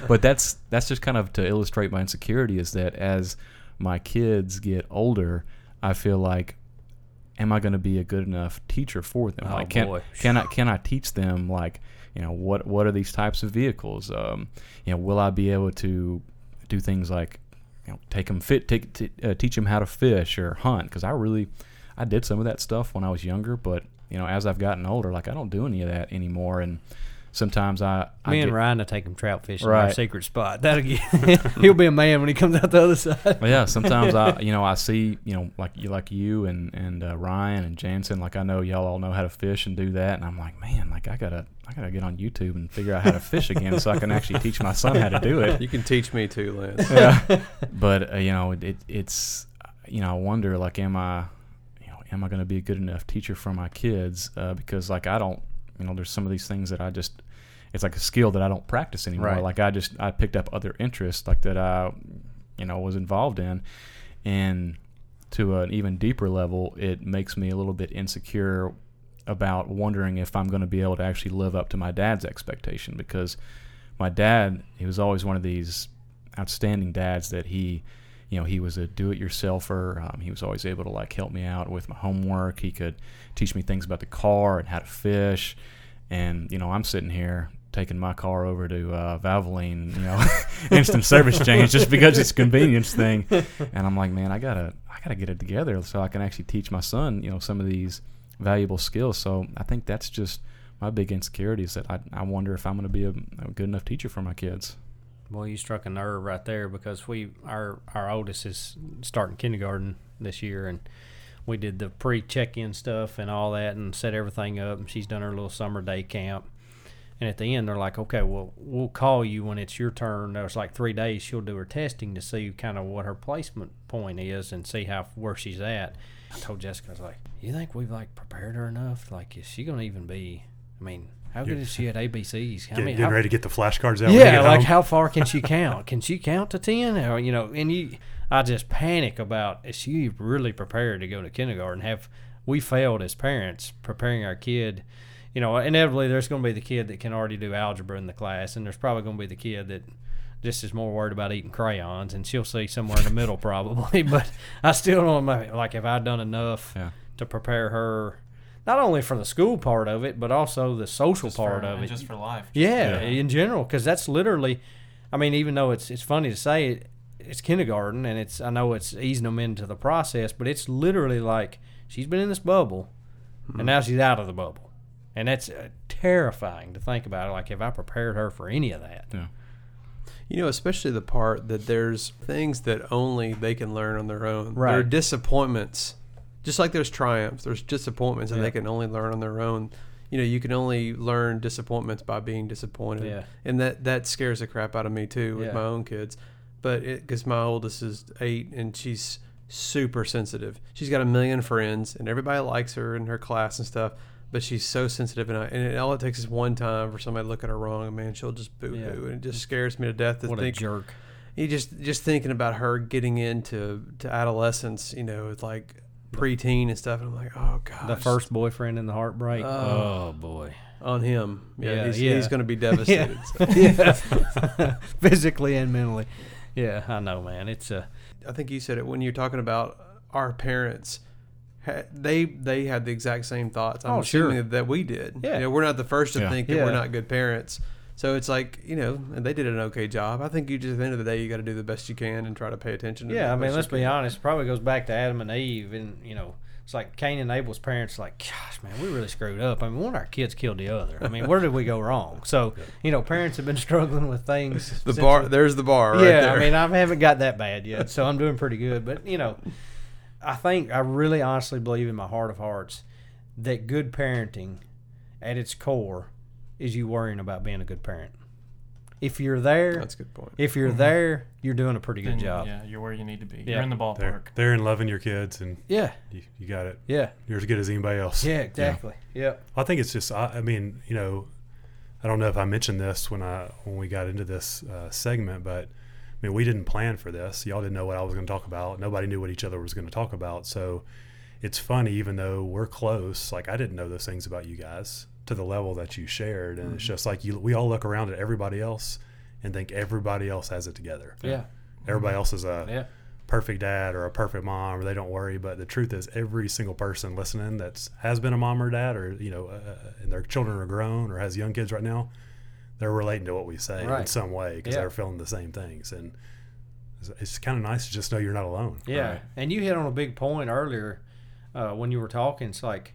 but that's that's just kind of to illustrate my insecurity is that as my kids get older, I feel like, am I going to be a good enough teacher for them? Oh, like, can boy. can I can I teach them like, you know, what what are these types of vehicles? Um, you know, will I be able to do things like, you know, take them fit, take t- uh, teach them how to fish or hunt? Because I really, I did some of that stuff when I was younger, but you know, as I've gotten older, like I don't do any of that anymore, and sometimes I, I Me and get- Ryan to take him trout fishing in our secret spot. That'll get he'll be a man when he comes out the other side. Well, yeah, sometimes I, you know, I see, you know, like you, like you and and uh, Ryan and Jansen, like I know y'all all know how to fish and do that, and I'm like, man, like I gotta, I gotta get on YouTube and figure out how to fish again, so I can actually teach my son how to do it. You can teach me too, Lance. Yeah, but uh, you know, it, it's, you know, I wonder, like, am I, you know, am I going to be a good enough teacher for my kids? Uh, because like I don't, you know, there's some of these things that I just, it's like a skill that I don't practice anymore. Right. Like I just, I picked up other interests like that I, you know, was involved in, and to an even deeper level, it makes me a little bit insecure about wondering if I'm going to be able to actually live up to my dad's expectation because my dad, he was always one of these outstanding dads that he, you know, he was a do-it-yourselfer. Um, he was always able to like help me out with my homework. He could teach me things about the car and how to fish. And you know, I'm sitting here taking my car over to uh, Valvoline, you know, instant service change just because it's a convenience thing. And I'm like, man, I gotta, I gotta get it together so I can actually teach my son, you know, some of these valuable skills. So I think that's just my big insecurity is that I, I wonder if I'm going to be a, a good enough teacher for my kids. Well, you struck a nerve right there because we our our oldest is starting kindergarten this year, and we did the pre check in stuff and all that, and set everything up. And she's done her little summer day camp. And at the end, they're like, "Okay, well, we'll call you when it's your turn." There's like three days. She'll do her testing to see kind of what her placement point is and see how where she's at. I told Jessica, I was like, "You think we've like prepared her enough? Like, is she gonna even be? I mean, How good is she at ABCs? I Get, mean, getting how, ready to get the flashcards out. yeah, like home. how far can she count? Can she count to ten? Or you know, and you, I just panic about is she really prepared to go to kindergarten? Have we failed as parents preparing our kid? You know, inevitably there's going to be the kid that can already do algebra in the class, and there's probably going to be the kid that just is more worried about eating crayons, and she'll see somewhere in the middle probably. But I still don't know, like, have I done enough Yeah. to prepare her? Not only for the school part of it, but also the social Just part for, of it. just for life. Yeah, Yeah. in general, because that's literally, I mean, even though it's it's funny to say it, it's kindergarten, and it's I know it's easing them into the process, but it's literally like she's been in this bubble, and now she's out of the bubble, and that's uh, terrifying to think about. Like, have I prepared her for any of that? Yeah. You know, especially the part that there's things that only they can learn on their own. Right. There are disappointments, just like there's triumphs. There's disappointments, and Yeah. they can only learn on their own. You know, you can only learn disappointments by being disappointed, Yeah. and that that scares the crap out of me too with Yeah. my own kids. But because my oldest is eight, and she's super sensitive. She's got a million friends, and everybody likes her in her class and stuff. But she's so sensitive, and, I, and it, all it takes is one time for somebody to look at her wrong, and man, she'll just boo hoo, Yeah. and it just scares me to death to What a jerk! you just just thinking about her getting into to adolescence, you know, with like preteen and stuff. And I'm like, oh god, The first boyfriend in the heartbreak. Oh. oh boy. on him. Yeah, Yeah, he's, yeah. he's going to be devastated. so. yeah, physically and mentally. Yeah, I know, man. It's a I think you said it when you're talking about our parents. They they had the exact same thoughts. I'm Oh, sure. assuming that we did. Yeah. you know, we're not the first to Yeah. think that Yeah. we're not good parents. So it's like you know, and they did an okay job. I think you just at the end of the day, you got to do the best you can and try to pay attention. to Yeah, I mean, let's be honest. It probably goes back to Adam and Eve, and you know, it's like Cain and Abel's parents. Like, gosh, man, we really screwed up. I mean, one of our kids killed the other. I mean, where did we go wrong? So, you know, parents have been struggling with things. The bar, there's the bar. Right yeah, there. I mean, I haven't got that bad yet, so I'm doing pretty good. But you know, I think I really honestly believe in my heart of hearts that good parenting, at its core, is you worrying about being a good parent. If you're there, that's a good point. if you're there, you're doing a pretty good Then, job. Yeah, you're where you need to be. Yeah. You're in the They're, ballpark. they're in loving your kids, and Yeah, you, you got it. yeah, You're as good as anybody else. yeah, exactly. Yeah. I think it's just. I, I mean, you know, I don't know if I mentioned this when I when we got into this uh, segment, but I mean, we didn't plan for this. Y'all didn't know what I was going to talk about. Nobody knew what each other was going to talk about. So it's funny, even though we're close. Like I didn't know those things about you guys to the level that you shared, and it's just like you. We all look around at everybody else and think everybody else has it together. Yeah. Everybody else is a Yeah. perfect dad or a perfect mom or they don't worry but the truth is every single person listening that's has been a mom or dad or you know uh, and their children are grown or has young kids right now they're relating to what we say in some way because Yeah. they're feeling the same things and it's, it's kind of nice to just know you're not alone Yeah, and you hit on a big point earlier uh, when you were talking. It's like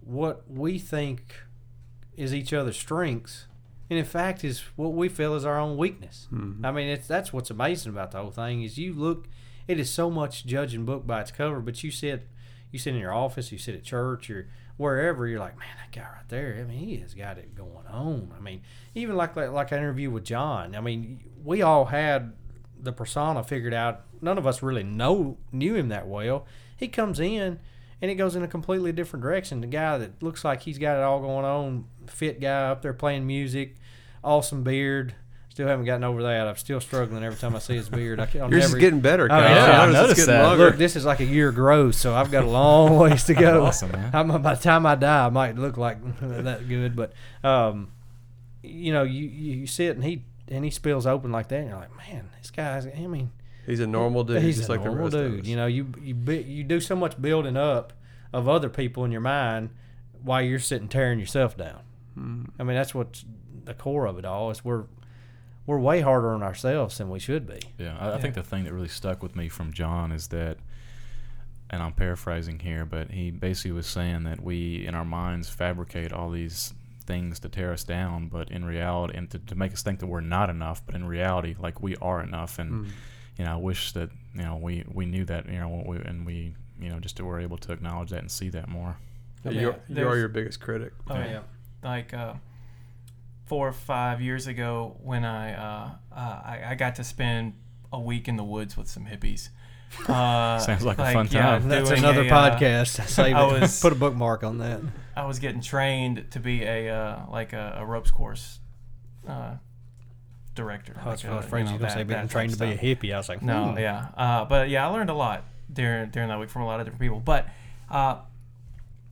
what we think is each other's strengths, and in fact, is what we feel is our own weakness. Mm-hmm. I mean, it's that's what's amazing about the whole thing is you look. It is so much judging book by its cover, but you sit, you sit in your office, you sit at church, or wherever. You're like, man, that guy right there. I mean, he has got it going on. I mean, even like like, like I interviewed with John. I mean, we all had the persona figured out. None of us really know knew him that well. He comes in and it goes in a completely different direction. The guy that looks like he's got it all going on, fit guy up there playing music, awesome beard. Still haven't gotten over that. I'm still struggling every time I see his beard. I can't Yours never is getting better. Oh, Kyle. yeah, I noticed noticed that. longer. Look, this is like a year growth, so I've got a long ways to go. Awesome, man. I'm, by the time I die, I might look like that good, but um, you know, you, you sit and he and he spills open like that, and you're like, man, this guy's. I mean, He's a normal dude, he's just a like the normal rest dude. You know, you you bi- you do so much building up of other people in your mind while you're sitting tearing yourself down. Hmm. I mean, that's what's the core of it all. Is we're we're way harder on ourselves than we should be. Yeah, I, I think the thing that really stuck with me from John is that, and I'm paraphrasing here, but he basically was saying that we, in our minds, fabricate all these things to tear us down, but in reality, and to, to make us think that we're not enough, but in reality, like we are enough. And you know, I wish that you know we we knew that you know, when we, and we you know just were able to acknowledge that and see that more. Yeah, Yeah, you're, you are your biggest critic. Oh yeah. Like uh, four or five years ago, when I, uh, uh, I I got to spend a week in the woods with some hippies. Uh, Sounds like a fun yeah, time. That's another a, uh, podcast. Save I it. was- Put a bookmark on that. I was getting trained to be a uh, like a, a ropes course uh, director. I was, like I a, was afraid you know, that- say being that trained to be a hippie. I was like, No, hmm. yeah, uh, but yeah, I learned a lot during during that week from a lot of different people. But uh,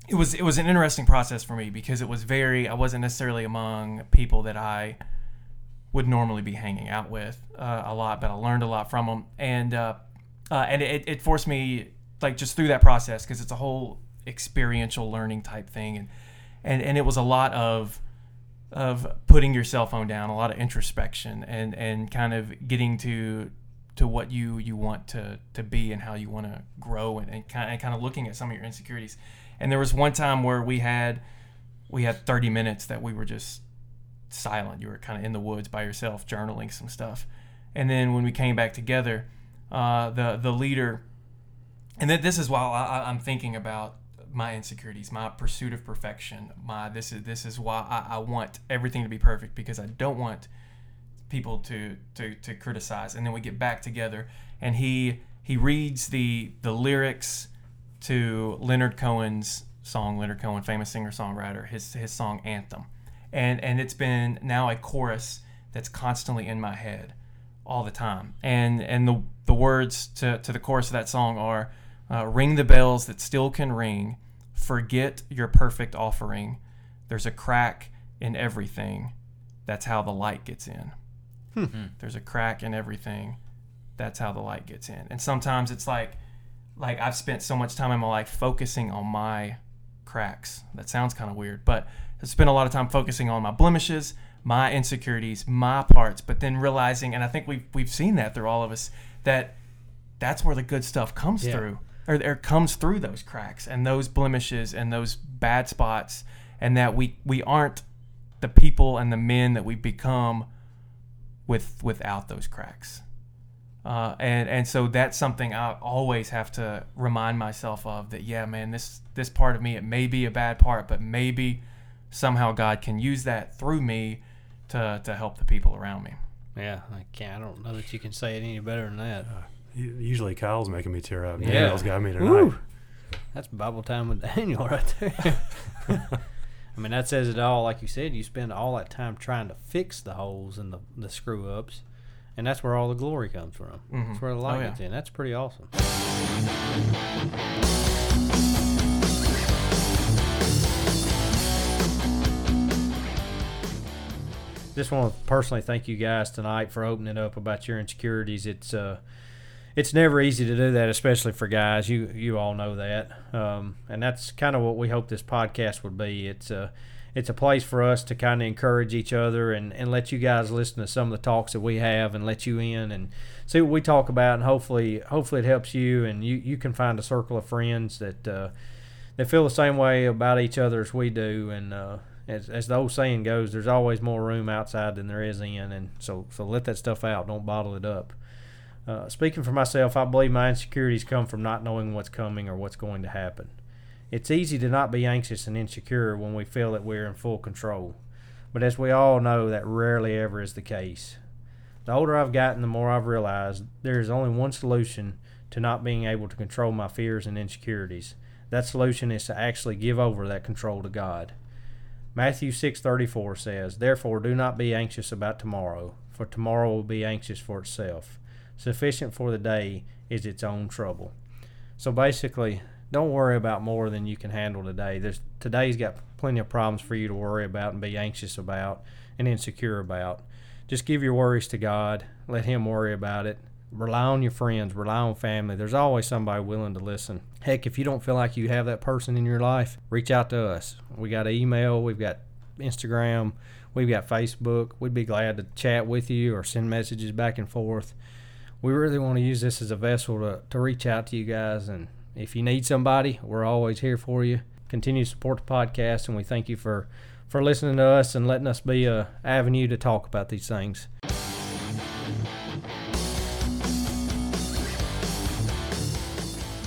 it was it was an interesting process for me because it was very I wasn't necessarily among people that I would normally be hanging out with uh, a lot, but I learned a lot from them, and uh, uh, and it, it forced me like just through that process because it's a whole experiential learning type thing, and and and it was a lot of of putting your cell phone down, a lot of introspection, and and kind of getting to to what you you want to to be and how you want to grow, and, and kind of, and kind of looking at some of your insecurities. And there was one time where we had we had 30 minutes that we were just silent. You were kind of in the woods by yourself, journaling some stuff. And then when we came back together, uh, the the leader, and then this is while I- I'm thinking about my insecurities, my pursuit of perfection. My this is this is why I, I want everything to be perfect because I don't want people to, to to criticize. And then we get back together, and he he reads the the lyrics to Leonard Cohen's song. Leonard Cohen, famous singer songwriter, his his song Anthem, and and it's been now a chorus that's constantly in my head all the time. And and the the words to to the chorus of that song are, uh, "Ring the bells that still can ring, forget your perfect offering. There's a crack in everything. That's how the light gets in. Hmm. Hmm. There's a crack in everything. That's how the light gets in. And sometimes it's like like I've spent so much time in my life focusing on my cracks. That sounds kind of weird, but I spent a lot of time focusing on my blemishes, my insecurities, my parts, but then realizing, and I think we've we've seen that through all of us, that that's where the good stuff comes Yeah. through, or, or comes through those cracks and those blemishes and those bad spots, and that we we aren't the people and the men that we become with without those cracks. Uh, and and so that's something I always have to remind myself of that yeah man this this part of me it may be a bad part but maybe somehow God can use that through me to to help the people around me. Yeah, I can't. I don't know that you can say it any better than that. U- Usually Kyle's making me tear up. Yeah. Daniel's got me tonight. Woo. That's Bible time with Daniel right there. I mean, that says it all. Like you said, you spend all that time trying to fix the holes and the, the screw ups, and that's where all the glory comes from. That's where the light Oh, yeah. gets in. That's pretty awesome. Just want to personally thank you guys tonight for opening up about your insecurities. It's uh, it's never easy to do that, especially for guys. You you all know that, um, and that's kind of what we hope this podcast would be. It's a it's a place for us to kind of encourage each other and, and let you guys listen to some of the talks that we have and let you in and see what we talk about. And hopefully hopefully it helps you and you, you can find a circle of friends that uh, that feel the same way about each other as we do. And uh, as, as the old saying goes there's always more room outside than there is in. And so so let that stuff out. Don't bottle it up uh, speaking for myself, I believe my insecurities come from not knowing what's coming or what's going to happen. It's easy to not be anxious and insecure when we feel that we're in full control. But as we all know, that rarely ever is the case. The older I've gotten, the more I've realized there is only one solution to not being able to control my fears and insecurities. That solution is to actually give over that control to God. Matthew 6:34 says, "Therefore do not be anxious about tomorrow, for tomorrow will be anxious for itself. Sufficient for the day is its own trouble." So basically, don't worry about more than you can handle today. There's today's got plenty of problems for you to worry about and be anxious about and insecure about. Just give your worries to God. Let him worry about it. Rely on your friends, rely on family. There's always somebody willing to listen. Heck, if you don't feel like you have that person in your life, reach out to us. We got email, we've got Instagram, we've got Facebook. We'd be glad to chat with you or send messages back and forth. We really want to use this as a vessel to, to reach out to you guys. And if you need somebody, we're always here for you. Continue to support the podcast, and we thank you for, for listening to us and letting us be a avenue to talk about these things.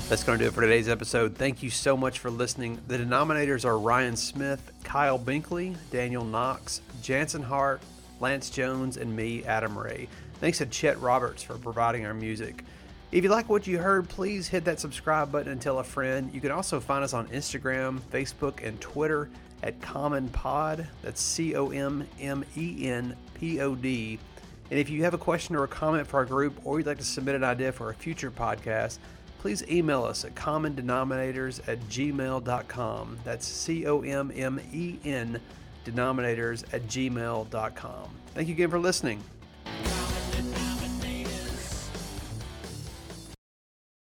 That's going to do it for today's episode. Thank you so much for listening. The denominators are Ryan Smith, Kyle Binkley, Daniel Knox, Jansen Hart, Lance Jones, and me, Adam Ray. Thanks to Chet Roberts for providing our music. If you like what you heard, please hit that subscribe button and tell a friend. You can also find us on Instagram, Facebook, and Twitter at Common Pod. That's C O M M E N P O D. And if you have a question or a comment for our group, or you'd like to submit an idea for a future podcast, please email us at commondenominators at gmail.com. That's C O M M E N denominators at gmail.com. Thank you again for listening.